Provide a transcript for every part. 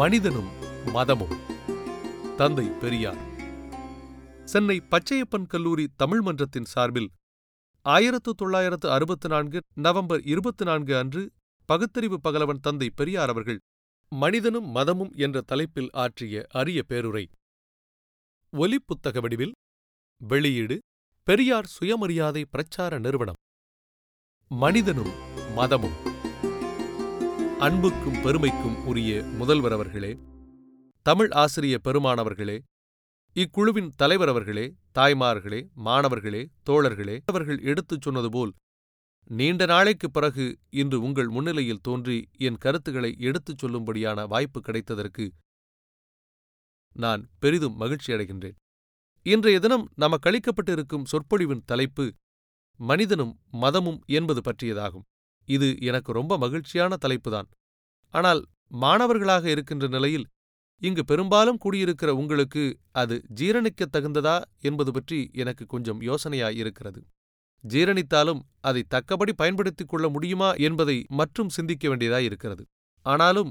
மனிதனும் மதமும். தந்தை பெரியார். சென்னை பச்சையப்பன் கல்லூரி தமிழ் மன்றத்தின் சார்பில் ஆயிரத்து தொள்ளாயிரத்து அறுபத்து நான்கு நவம்பர் இருபத்தி நான்கு அன்று பகுத்தறிவு பகலவன் தந்தை பெரியார் அவர்கள் மனிதனும் மதமும் என்ற தலைப்பில் ஆற்றிய அரிய பேருரை. ஒலிப்புத்தக வடிவில் வெளியீடு பெரியார் சுயமரியாதை பிரச்சார நிறுவனம். மனிதனும் மதமும். அன்புக்கும் பெருமைக்கும் உரிய முதல்வர் அவர்களே தமிழ் ஆசிரிய பெருமானவர்களே இக்குழுவின் தலைவர் அவர்களே தாய்மார்களே மாணவர்களே தோழர்களே அவர்கள் எடுத்துச் சொன்னது போல் நீண்ட நாளைக்குப் பிறகு இன்று உங்கள் முன்னிலையில் தோன்றி என் கருத்துக்களை எடுத்துச் சொல்லும்படியான வாய்ப்பு கிடைத்ததற்கு நான் பெரிதும் மகிழ்ச்சியடைகின்றேன் இன்றைய தினம் நமக்கு அளிக்கப்பட்டிருக்கும் சொற்பொழிவின் தலைப்பு மனிதனும் மதமும் என்பது பற்றியதாகும். இது எனக்கு ரொம்ப மகிழ்ச்சியான தலைப்புதான். ஆனால் மாணவர்களாக இருக்கின்ற நிலையில் இங்கு பெரும்பாலும் கூடியிருக்கிற உங்களுக்கு அது ஜீரணிக்கத் தகுந்ததா என்பது பற்றி எனக்கு கொஞ்சம் யோசனையாயிருக்கிறது. ஜீரணித்தாலும் அதை தக்கபடி பயன்படுத்திக் கொள்ள முடியுமா என்பதை மற்றும் சிந்திக்க வேண்டியதாய் இருக்கிறது ஆனாலும்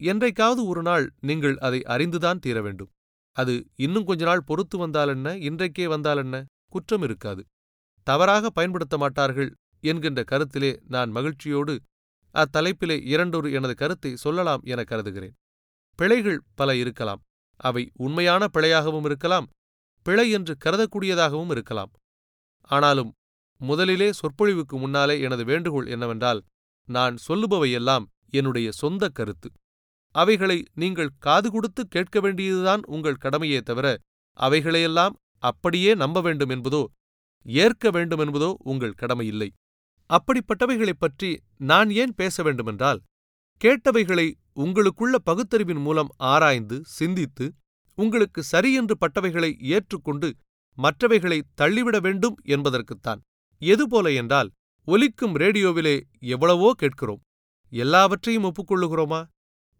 என்றைக்காவது ஒரு நாள் நீங்கள் அதை அறிந்துதான் தீர வேண்டும். அது இன்னும் கொஞ்ச நாள் பொறுத்து வந்தாலென்ன இன்றைக்கே வந்தாலென்ன குற்றம் இருக்காது. தவறாக பயன்படுத்த மாட்டார்கள் என்கின்ற கருத்திலே நான் மகிழ்ச்சியோடு அத்தலைப்பிலே இரண்டொரு எனது கருத்தை சொல்லலாம் என கருதுகிறேன். பிழைகள் பல இருக்கலாம். அவை உண்மையான பிழையாகவும் இருக்கலாம். பிழை என்று கருதக்கூடியதாகவும் இருக்கலாம். ஆனாலும் முதலிலே சொற்பொழிவுக்கு முன்னாலே எனது வேண்டுகோள் என்னவென்றால் நான் சொல்லுபவையெல்லாம் என்னுடைய சொந்த கருத்து. அவைகளை நீங்கள் காது கொடுத்து கேட்க வேண்டியதுதான் உங்கள் கடமையே தவிர அவைகளையெல்லாம் அப்படியே நம்ப வேண்டும் என்பதோ ஏற்க வேண்டும் என்பதோ உங்கள் கடமையில்லை அப்படிப்பட்டவைகளைப் பற்றி நான் ஏன் பேச வேண்டுமென்றால் கேட்டவைகளை உங்களுக்குள்ள பகுத்தறிவின் மூலம் ஆராய்ந்து சிந்தித்து உங்களுக்கு சரியென்று பட்டவைகளை ஏற்றுக்கொண்டு மற்றவைகளை தள்ளிவிட வேண்டும் என்பதற்குத்தான். எதுபோல என்றால் ஒலிக்கும் ரேடியோவிலே எவ்வளவோ கேட்கிறோம். எல்லாவற்றையும் ஒப்புக்கொள்ளுகிறோமா?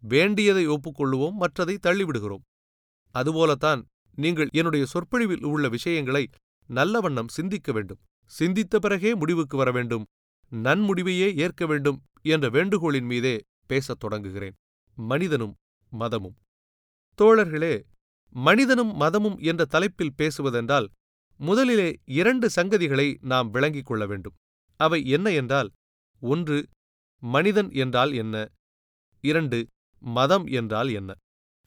வேண்டியதை ஒப்புக்கொள்ளுவோம் மற்றதை தள்ளிவிடுகிறோம். அதுபோலத்தான் நீங்கள் என்னுடைய சொற்பொழிவில் உள்ள விஷயங்களை நல்ல வண்ணம் சிந்திக்க வேண்டும். சிந்தித்த பிறகே முடிவுக்கு வர வேண்டும். நன்முடிவையே ஏற்க வேண்டும் என்ற வேண்டுகோளின் மீதே பேசத் தொடங்குகிறேன். மனிதனும் மதமும். தோழர்களே மனிதனும் மதமும் என்ற தலைப்பில் பேசுவதென்றால் முதலிலே இரண்டு சங்கதிகளை நாம் விளங்கிக் கொள்ள வேண்டும். அவை என்ன என்றால் ஒன்று மனிதன் என்றால் என்ன? இரண்டு மதம் என்றால் என்ன?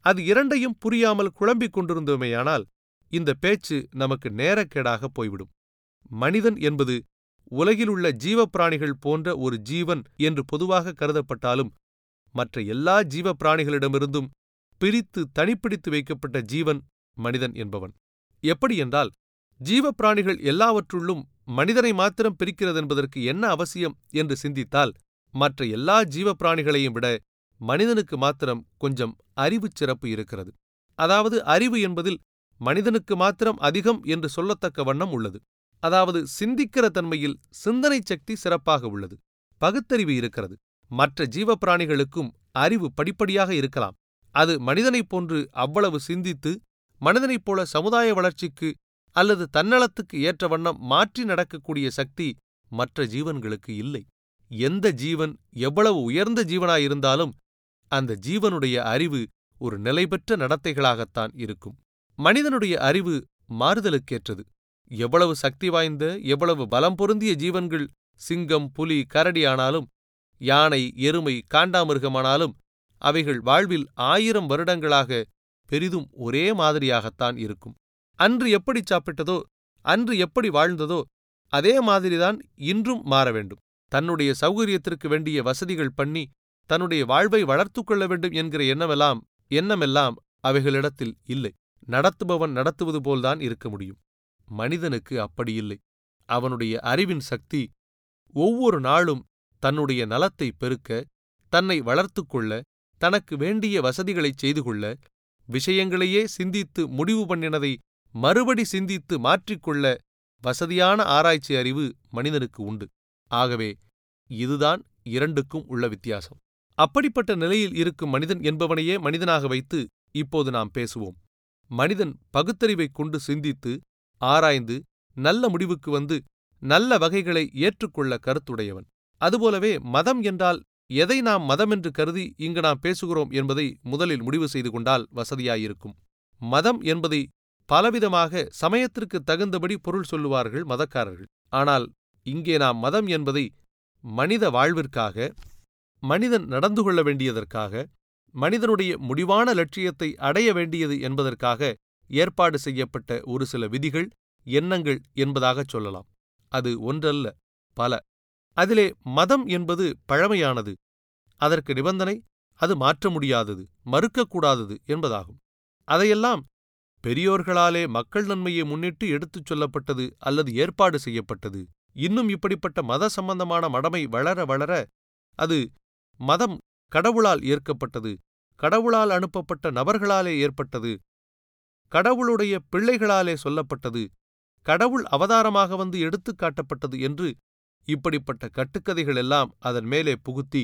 அது இரண்டையும் புரியாமல் குழம்பிக் கொண்டிருந்தோமேயானால் இந்த பேச்சு நமக்கு நேரக்கேடாக போய்விடும். மனிதன் என்பது உலகிலுள்ள ஜீவப்பிராணிகள் போன்ற ஒரு ஜீவன் என்று பொதுவாக கருதப்பட்டாலும் மற்ற எல்லா ஜீவப்பிராணிகளிடமிருந்தும் பிரித்து தனிப்பிடித்து வைக்கப்பட்ட ஜீவன் மனிதன் என்பவன். எப்படி என்றால் ஜீவப்பிராணிகள் எல்லாவற்றுள்ளும் மனிதனை மாத்திரம் பிரிக்கிறதென்பதற்கு என்ன அவசியம் என்று சிந்தித்தால் மற்ற எல்லா ஜீவப்பிராணிகளையும் விட மனிதனுக்கு மாத்திரம் கொஞ்சம் அறிவுச் சிறப்பு இருக்கிறது. அதாவது அறிவு என்பதில் மனிதனுக்கு மாத்திரம் அதிகம் என்று சொல்லத்தக்க வண்ணம் உள்ளது. அதாவது சிந்திக்கிற தன்மையில் சிந்தனை சக்தி சிறப்பாக உள்ளது. பகுத்தறிவு இருக்கிறது. மற்ற ஜீவப்பிராணிகளுக்கும் அறிவு படிப்படியாக இருக்கலாம். அது மனிதனைப் போன்று அவ்வளவு சிந்தித்து மனிதனைப் போல சமுதாய வளர்ச்சிக்கு அல்லது தன்னலத்துக்கு ஏற்ற வண்ணம் மாற்றி நடக்கக்கூடிய சக்தி மற்ற ஜீவன்களுக்கு இல்லை. எந்த ஜீவன் எவ்வளவு உயர்ந்த ஜீவனாயிருந்தாலும் அந்த ஜீவனுடைய அறிவு ஒரு நிலைபெற்ற நடத்தைகளாகத்தான் இருக்கும். மனிதனுடைய அறிவு மாறுதலுக்கேற்றது. எவ்வளவு சக்தி வாய்ந்த எவ்வளவு பலம் பொருந்திய ஜீவன்கள் சிங்கம் புலி கரடி ஆனாலும் யானை எருமை காண்டாமிருகமானாலும் அவைகள் வாழ்வில் ஆயிரம் வருடங்களாக பெரிதும் ஒரே மாதிரியாகத்தான் இருக்கும். அன்று எப்படி சாப்பிட்டதோ அன்று எப்படி வாழ்ந்ததோ அதே மாதிரிதான் இன்றும் மாற வேண்டும். தன்னுடைய சௌகரியத்திற்கு வேண்டிய வசதிகள் பண்ணி தன்னுடைய வாழ்வை வளர்த்து கொள்ள வேண்டும் என்கிற எண்ணமெல்லாம் எண்ணமெல்லாம் அவைகளிடத்தில் இல்லை. நடத்துபவன் நடத்துவது போல்தான் இருக்க முடியும். மனிதனுக்கு அப்படி இல்லை அவனுடைய அறிவின் சக்தி ஒவ்வொரு நாளும் தன்னுடைய நலத்தை பெருக்க தன்னை வளர்த்து கொள்ள தனக்கு வேண்டிய வசதிகளைச் செய்து கொள்ள விஷயங்களையே சிந்தித்து முடிவு பண்ணினதை மறுபடி சிந்தித்து மாற்றிக்கொள்ள வசதியான ஆராய்ச்சி அறிவு மனிதனுக்கு உண்டு. ஆகவே இதுதான் இரண்டுக்கும் உள்ள வித்தியாசம். அப்படிப்பட்ட நிலையில் இருக்கும் மனிதன் என்பவனையே மனிதனாக வைத்து இப்போது நாம் பேசுவோம். மனிதன் பகுத்தறிவைக் கொண்டு சிந்தித்து ஆராய்ந்து நல்ல முடிவுக்கு வந்து நல்ல வகைகளை ஏற்றுக்கொள்ள கருத்துடையவன். அதுபோலவே மதம் என்றால் எதை நாம் மதம் என்று கருதி இங்கு நாம் பேசுகிறோம் என்பதை முதலில் முடிவு செய்து கொண்டால் வசதியாயிருக்கும். மதம் என்பதை பலவிதமாக சமயத்திற்கு தகுந்தபடி பொருள் சொல்லுவார்கள் மதக்காரர்கள். ஆனால் இங்கே நாம் மதம் என்பதை மனித வாழ்விற்காக மனிதன் நடந்து கொள்ள வேண்டியதற்காக மனிதனுடைய முடிவான லட்சியத்தை அடைய வேண்டியது என்பதற்காக ஏற்பாடு செய்யப்பட்ட ஒரு சில விதிகள் எண்ணங்கள் என்பதாகச் சொல்லலாம். அது ஒன்றல்ல பல. அதிலே மதம் என்பது பழமையானது. அதற்கு நிபந்தனை அது மாற்ற முடியாதது மறுக்கக்கூடாதது என்பதாகும். அதையெல்லாம் பெரியோர்களாலே மக்கள் நன்மையை முன்னிட்டு எடுத்துச் சொல்லப்பட்டது அல்லது ஏற்பாடு செய்யப்பட்டது. இன்னும் இப்படிப்பட்ட மத சம்பந்தமான மடமை வளர வளர அது மதம் கடவுளால் ஏற்கப்பட்டது கடவுளால் அனுப்பப்பட்ட நபர்களாலே ஏற்பட்டது கடவுளுடைய பிள்ளைகளாலே சொல்லப்பட்டது. கடவுள் அவதாரமாக வந்து எடுத்துக் காட்டப்பட்டது என்று இப்படிப்பட்ட கட்டுக்கதைகள் எல்லாம் அதன் மேலே புகுத்தி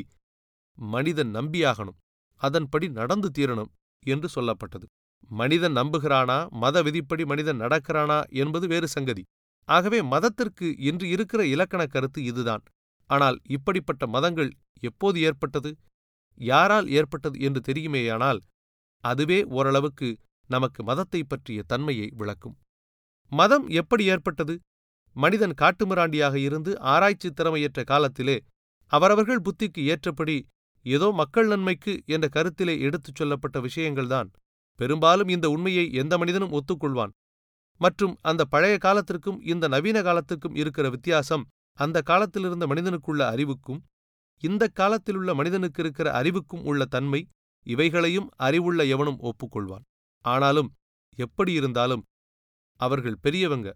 மனிதன் நம்பியாகணும் அதன்படி நடந்து தீரணும் என்று சொல்லப்பட்டது. மனிதன் நம்புகிறானா மத விதிப்படி மனிதன் நடக்கிறானா என்பது வேறு சங்கதி. ஆகவே மதத்திற்கு இன்று இருக்கிற இலக்கண கருத்து இதுதான். ஆனால் இப்படிப்பட்ட மதங்கள் எப்போது ஏற்பட்டது? யாரால் ஏற்பட்டது என்று தெரியுமேயானால் அதுவே ஓரளவுக்கு நமக்கு மதத்தை பற்றிய தன்மையை விளக்கும். மதம் எப்படி ஏற்பட்டது? மனிதன் காட்டுமிராண்டியாக இருந்து ஆராய்ச்சி திறமையற்ற காலத்திலே அவரவர்கள் புத்திக்கு ஏற்றபடி ஏதோ மக்கள் நன்மைக்கு என்ற கருத்திலே எடுத்துச் சொல்லப்பட்ட விஷயங்கள்தான். பெரும்பாலும் இந்த உண்மையை எந்த மனிதனும் ஒத்துக்கொள்வான். மற்றும் அந்த பழைய காலத்திற்கும் இந்த நவீன காலத்திற்கும் இருக்கிற வித்தியாசம் அந்த காலத்திலிருந்த மனிதனுக்குள்ள அறிவுக்கும் இந்த காலத்திலுள்ள மனிதனுக்கு இருக்கிற அறிவுக்கும் உள்ள தன்மை இவைகளையும் அறிவுள்ள எவனும் ஒப்புக்கொள்வான். ஆனாலும் எப்படி இருந்தாலும் அவர்கள் பெரியவங்க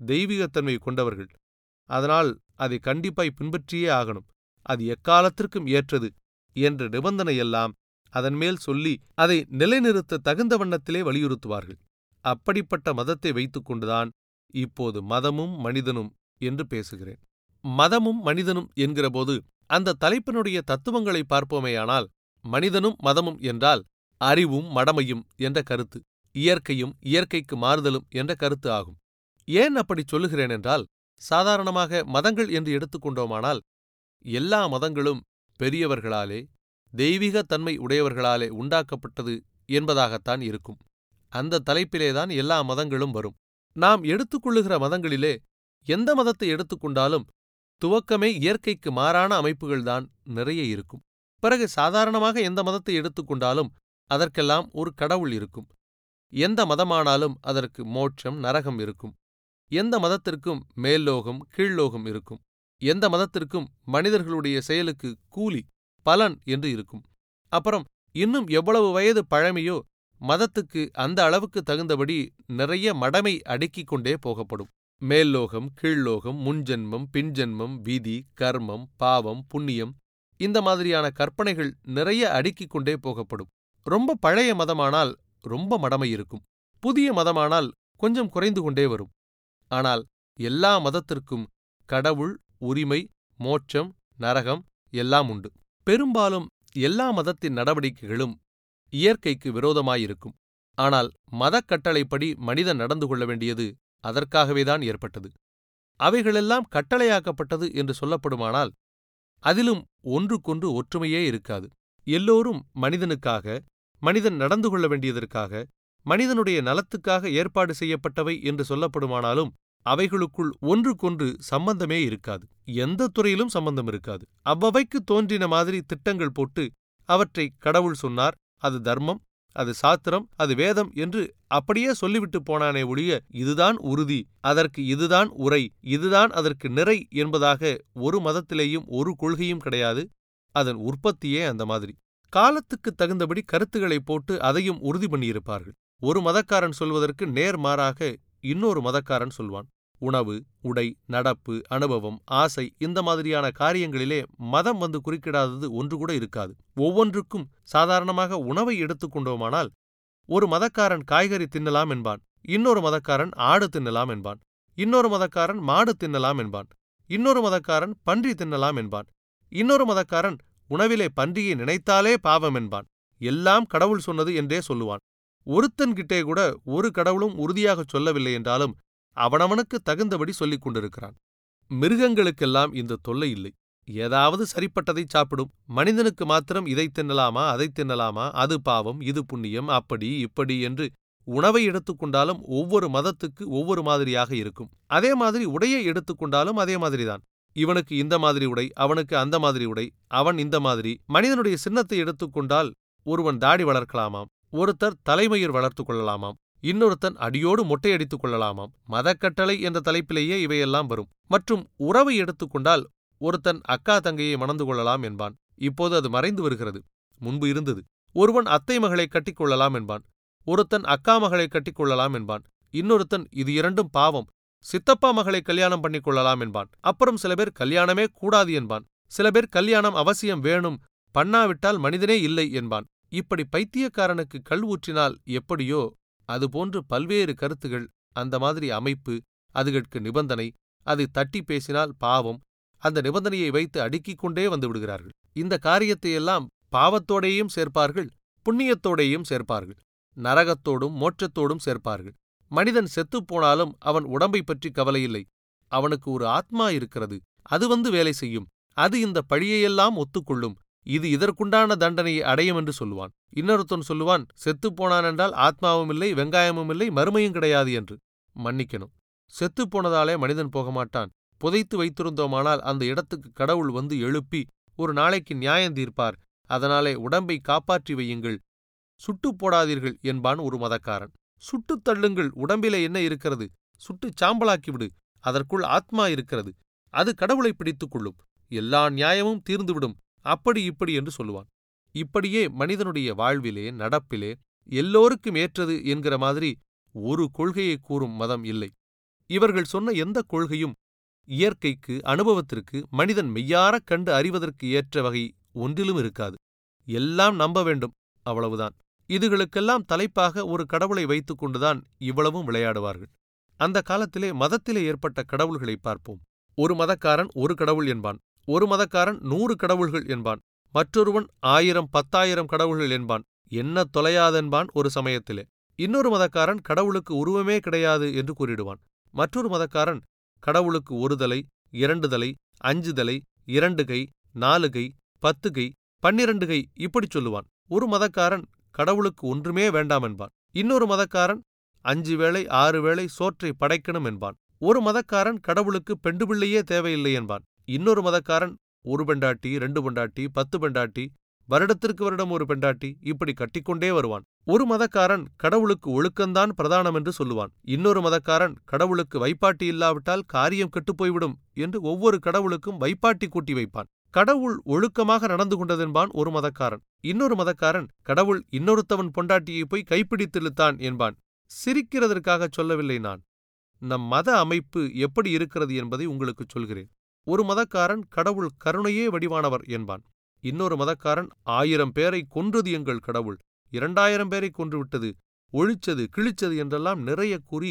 தெய்வீகத்தன்மை கொண்டவர்கள். அதனால் அதை கண்டிப்பாய் பின்பற்றியே ஆகணும். அது எக்காலத்திற்கும் ஏற்றது என்ற நிபந்தனையெல்லாம் அதன்மேல் சொல்லி அதை நிலைநிறுத்த தகுந்த வண்ணத்திலே வலியுறுத்துவார்கள். அப்படிப்பட்ட மதத்தை வைத்துக்கொண்டுதான் இப்போது மதமும் மனிதனும் என்று பேசுகிறேன். மதமும் மனிதனும் என்கிறபோது அந்த தலைப்பினுடைய தத்துவங்களை பார்ப்போமேயானால் மனிதனும் மதமும் என்றால் அறிவும் மடமையும் என்ற கருத்து இயற்கையும் இயற்கைக்கு மாறுதலும் என்ற கருத்து ஆகும். ஏன் அப்படி சொல்லுகிறேன் என்றால் சாதாரணமாக மதங்கள் என்று எடுத்துக்கொண்டோமானால் எல்லா மதங்களும் பெரியவர்களாலே தெய்வீக தன்மை உடையவர்களாலே உண்டாக்கப்பட்டது என்பதாகத்தான் இருக்கும். அந்த தலைப்பிலேதான் எல்லா மதங்களும் வரும். நாம் எடுத்துக்கொள்ளுகிற மதங்களிலே எந்த மதத்தை எடுத்துக்கொண்டாலும் துவக்கமே இயற்கைக்கு மாறான அமைப்புகள்தான் நிறைய இருக்கும். பிறகு சாதாரணமாக எந்த மதத்தை எடுத்துக்கொண்டாலும் அதற்கெல்லாம் ஒரு கடவுள் இருக்கும். எந்த மதமானாலும் அதற்கு மோட்சம் நரகம் இருக்கும். எந்த மதத்திற்கும் மேல்லோகம் கீழ்லோகம் இருக்கும். எந்த மதத்திற்கும் மனிதர்களுடைய செயலுக்கு கூலி பலன் என்று இருக்கும். அப்புறம் இன்னும் எவ்வளவு வயது பழமையோ மதத்துக்கு அந்த அளவுக்கு தகுந்தபடி நிறைய மடமை அடுக்கிக் கொண்டே போகப்படும். மேல்லோகம் கீழ்லோகம் முன்ஜென்மம் பின்ஜென்மம் விதி கர்மம் பாவம் புண்ணியம் இந்த மாதிரியான கற்பனைகள் நிறைய அடுக்கிக் கொண்டே போகப்படும். ரொம்ப பழைய மதமானால் ரொம்ப மடமை இருக்கும். புதிய மதமானால் கொஞ்சம் குறைந்து கொண்டே வரும். ஆனால் எல்லா மதத்திற்கும் கடவுள் உரிமை மோட்சம் நரகம் எல்லாம் உண்டு. பெரும்பாலும் எல்லா மதத்தின் நடவடிக்கைகளும் இயற்கைக்கு விரோதமாயிருக்கும். ஆனால் மதக் கட்டளைப்படி மனிதன் நடந்து கொள்ள வேண்டியது அதற்காகவேதான் ஏற்பட்டது. அவைகளெல்லாம் கட்டளையாக்கப்பட்டது என்று சொல்லப்படுமானால் அதிலும் ஒன்றுக்கொன்று ஒற்றுமையே இருக்காது. எல்லோரும் மனிதனுக்காக மனிதன் நடந்து கொள்ள வேண்டியதற்காக மனிதனுடைய நலத்துக்காக ஏற்பாடு செய்யப்பட்டவை என்று சொல்லப்படுமானாலும் அவைகளுக்குள் ஒன்றுக்கொன்று சம்பந்தமே இருக்காது. எந்த துறையிலும் சம்பந்தம் இருக்காது. அவ்வவைக்கு தோன்றின மாதிரி திட்டங்கள் போட்டு அவற்றை கடவுள் சொன்னார் அது தர்மம் அது சாத்திரம் அது வேதம் என்று அப்படியே சொல்லிவிட்டு போனானே ஒழிய இதுதான் உறுதி அதற்கு இதுதான் உரை இதுதான் அதற்கு நிறை என்பதாக ஒரு மதத்திலேயும் ஒரு கொள்கையும் கிடையாது. அதன் உற்பத்தியே அந்த மாதிரி. காலத்துக்கு தகுந்தபடி கருத்துக்களை போட்டு அதையும் உறுதி பண்ணியிருப்பார்கள். ஒரு மதக்காரன் சொல்வதற்கு நேர் மாறாக இன்னொரு மதக்காரன் சொல்வான். உணவு உடை நடப்பு அனுபவம் ஆசை இந்த மாதிரியான காரியங்களிலே மதம் வந்து குறுக்கிடாதது ஒன்று கூட இருக்காது. ஒவ்வொன்றுக்கும் சாதாரணமாக உணவை எடுத்துக்கொண்டோமானால் ஒரு மதக்காரன் காய்கறி தின்னலாம் என்பான். இன்னொரு மதக்காரன் ஆடு தின்னலாம் என்பான். இன்னொரு மதக்காரன் மாடு தின்னலாம் என்பான். இன்னொரு மதக்காரன் பன்றி தின்னலாம் என்பான். இன்னொரு மதக்காரன் உணவிலே பன்றியை நினைத்தாலே பாவம் என்பான். எல்லாம் கடவுள் சொன்னது என்றே சொல்லுவான். ஒருத்தன்கிட்டே கூட ஒரு கடவுளும் உறுதியாகச் சொல்லவில்லை என்றாலும் அவனவனுக்கு தகுந்தபடி சொல்லிக் கொண்டிருக்கிறான். மிருகங்களுக்கெல்லாம் இந்த தொல்லை இல்லை. ஏதாவது சரிப்பட்டதை சாப்பிடும். மனிதனுக்கு மாத்திரம் இதை தின்னலாமா அதை தின்னலாமா? அது பாவம் இது புண்ணியம் அப்படி இப்படி என்று உணவை எடுத்துக்கொண்டாலும் ஒவ்வொரு மதத்துக்கு ஒவ்வொரு மாதிரியாக இருக்கும். அதே மாதிரி உடையை எடுத்துக்கொண்டாலும் அதே மாதிரிதான். இவனுக்கு இந்த மாதிரி உடை அவனுக்கு அந்த மாதிரி உடை அவன் இந்த மாதிரி. மனிதனுடைய சின்னத்தை எடுத்துக்கொண்டால் ஒருவன் தாடி வளர்க்கலாமாம் ஒருத்தர் தலைமயிர் வளர்த்து கொள்ளலாமாம் இன்னொருத்தன் அடியோடு மொட்டையடித்துக் கொள்ளலாமாம். மதக்கட்டளை என்ற தலைப்பிலேயே இவையெல்லாம் வரும். மற்றும் உறவை எடுத்துக்கொண்டால் ஒருத்தன் அக்கா தங்கையை மணந்து கொள்ளலாம் என்பான். இப்போது அது மறைந்து வருகிறது. முன்பு இருந்தது. ஒருவன் அத்தை மகளை கட்டிக்கொள்ளலாம் என்பான். ஒருத்தன் அக்கா மகளை கட்டிக்கொள்ளலாம் என்பான். இன்னொருத்தன் இது இரண்டும் பாவம். சித்தப்பா மகளை கல்யாணம் பண்ணிக் கொள்ளலாம் என்பான். அப்புறம் சில பேர் கல்யாணமே கூடாது என்பான். சில பேர் கல்யாணம் அவசியம் வேணும் பண்ணாவிட்டால் மனிதனே இல்லை என்பான். இப்படி பைத்தியக்காரனுக்கு கல் ஊற்றினால் எப்படியோ அதுபோன்று பல்வேறு கருத்துகள் அந்த மாதிரி அமைப்பு அதுகட்கு நிபந்தனை அதை தட்டி பேசினால் பாவம் அந்த நிபந்தனையை வைத்து அடுக்கிக் கொண்டே வந்து விடுகிறார்கள். இந்த காரியத்தையெல்லாம் பாவத்தோடேயும் சேர்ப்பார்கள் புண்ணியத்தோடேயும் சேர்ப்பார்கள். நரகத்தோடும் மோட்சத்தோடும் சேர்ப்பார்கள். மனிதன் செத்துப்போனாலும் அவன் உடம்பை பற்றி கவலையில்லை. அவனுக்கு ஒரு ஆத்மா இருக்கிறது. அது வந்து வேலை செய்யும். அது இந்த பழியையெல்லாம் ஒத்துக்கொள்ளும். இது இதற்குண்டான தண்டனையை அடையும் என்று சொல்லுவான். இன்னொருத்தன் சொல்லுவான் செத்துப்போனான் என்றால் ஆத்மாவும் இல்லை வெங்காயமும் இல்லை மறுமையும் கிடையாது என்று. மன்னிக்கணும். செத்துப்போனதாலே மனிதன் போக மாட்டான். புதைத்து வைத்திருந்தோமானால் அந்த இடத்துக்கு கடவுள் வந்து எழுப்பி ஒரு நாளைக்கு நியாயம் தீர்ப்பார். அதனாலே உடம்பை காப்பாற்றி வையுங்கள். சுட்டுப் போடாதீர்கள் என்பான் ஒரு மதக்காரன். சுட்டுத் தள்ளுங்கள் உடம்பிலே என்ன இருக்கிறது? சுட்டுச் சாம்பலாக்கிவிடு அதற்குள் ஆத்மா இருக்கிறது. அது கடவுளை பிடித்துக் கொள்ளும். எல்லா நியாயமும் தீர்ந்துவிடும். அப்படி இப்படி என்று சொல்லுவான். இப்படியே மனிதனுடைய வாழ்விலே நடப்பிலே எல்லோருக்கும் ஏற்றது என்கிற மாதிரி ஒரு கொள்கையை கூறும் மதம் இல்லை. இவர்கள் சொன்ன எந்த கொள்கையும் இயற்கைக்கு அனுபவத்திற்கு மனிதன் மெய்யாரக் கண்டு அறிவதற்கு ஏற்ற வகை ஒன்றிலும் இருக்காது. எல்லாம் நம்ப வேண்டும். அவ்வளவுதான். இதுகளுக்கெல்லாம் தலைப்பாக ஒரு கடவுளை வைத்துக் கொண்டுதான் இவ்வளவும் விளையாடுவார்கள். அந்த காலத்திலே மதத்திலே ஏற்பட்ட கடவுள்களை பார்ப்போம். ஒரு மதக்காரன் ஒரு கடவுள் என்பான். ஒரு மதக்காரன் நூறு கடவுள்கள் என்பான். மற்றொருவன் ஆயிரம் பத்தாயிரம் கடவுள்கள் என்பான். என்ன தொலையாதென்பான் ஒரு சமயத்திலே. இன்னொரு மதக்காரன் கடவுளுக்கு உருவமே கிடையாது என்று கூறிடுவான். மற்றொரு மதக்காரன் கடவுளுக்கு ஒரு தலை இரண்டு தலை அஞ்சு தலை இரண்டு கை நாலு கை பத்து கை பன்னிரண்டு கை இப்படி சொல்லுவான். ஒரு மதக்காரன் கடவுளுக்கு ஒன்றுமே வேண்டாம் என்பான். இன்னொரு மதக்காரன் அஞ்சு வேளை ஆறு வேளை சோற்றை படைக்கணும் என்பான். ஒரு மதக்காரன் கடவுளுக்கு பெண்டு பிள்ளையே தேவையில்லை என்பான். இன்னொரு மதக்காரன் ஒரு பெண்டாட்டி ரெண்டு பெண்டாட்டி பத்து பெண்டாட்டி வருடத்திற்கு வருடம் ஒரு பெண்டாட்டி இப்படி கட்டிக்கொண்டே வருவான். ஒரு மதக்காரன் கடவுளுக்கு ஒழுக்கந்தான் பிரதானம் என்று சொல்லுவான். இன்னொரு மதக்காரன் கடவுளுக்கு வைப்பாட்டி இல்லாவிட்டால் காரியம் கெட்டுப்போய்விடும் என்று ஒவ்வொரு கடவுளுக்கும் வைப்பாட்டி கூட்டி வைப்பான். கடவுள் ஒழுக்கமாக நடந்து கொண்டதென்பான் ஒரு மதக்காரன். இன்னொரு மதக்காரன் கடவுள் இன்னொருத்தவன் பொண்டாட்டியை போய் கைப்பிடித்திழுத்தான் என்பான். சிரிக்கிறதற்காக சொல்லவில்லை நான். நம் மத அமைப்பு எப்படி இருக்கிறது என்பதை உங்களுக்கு சொல்கிறேன். ஒரு மதக்காரன் கடவுள் கருணையே வடிவானவர் என்பான். இன்னொரு மதக்காரன் ஆயிரம் பேரை கொன்றது எங்கள் கடவுள். இரண்டாயிரம் பேரை கொன்றுவிட்டது ஒழிச்சது கிழிச்சது என்றெல்லாம் நிறைய கூறி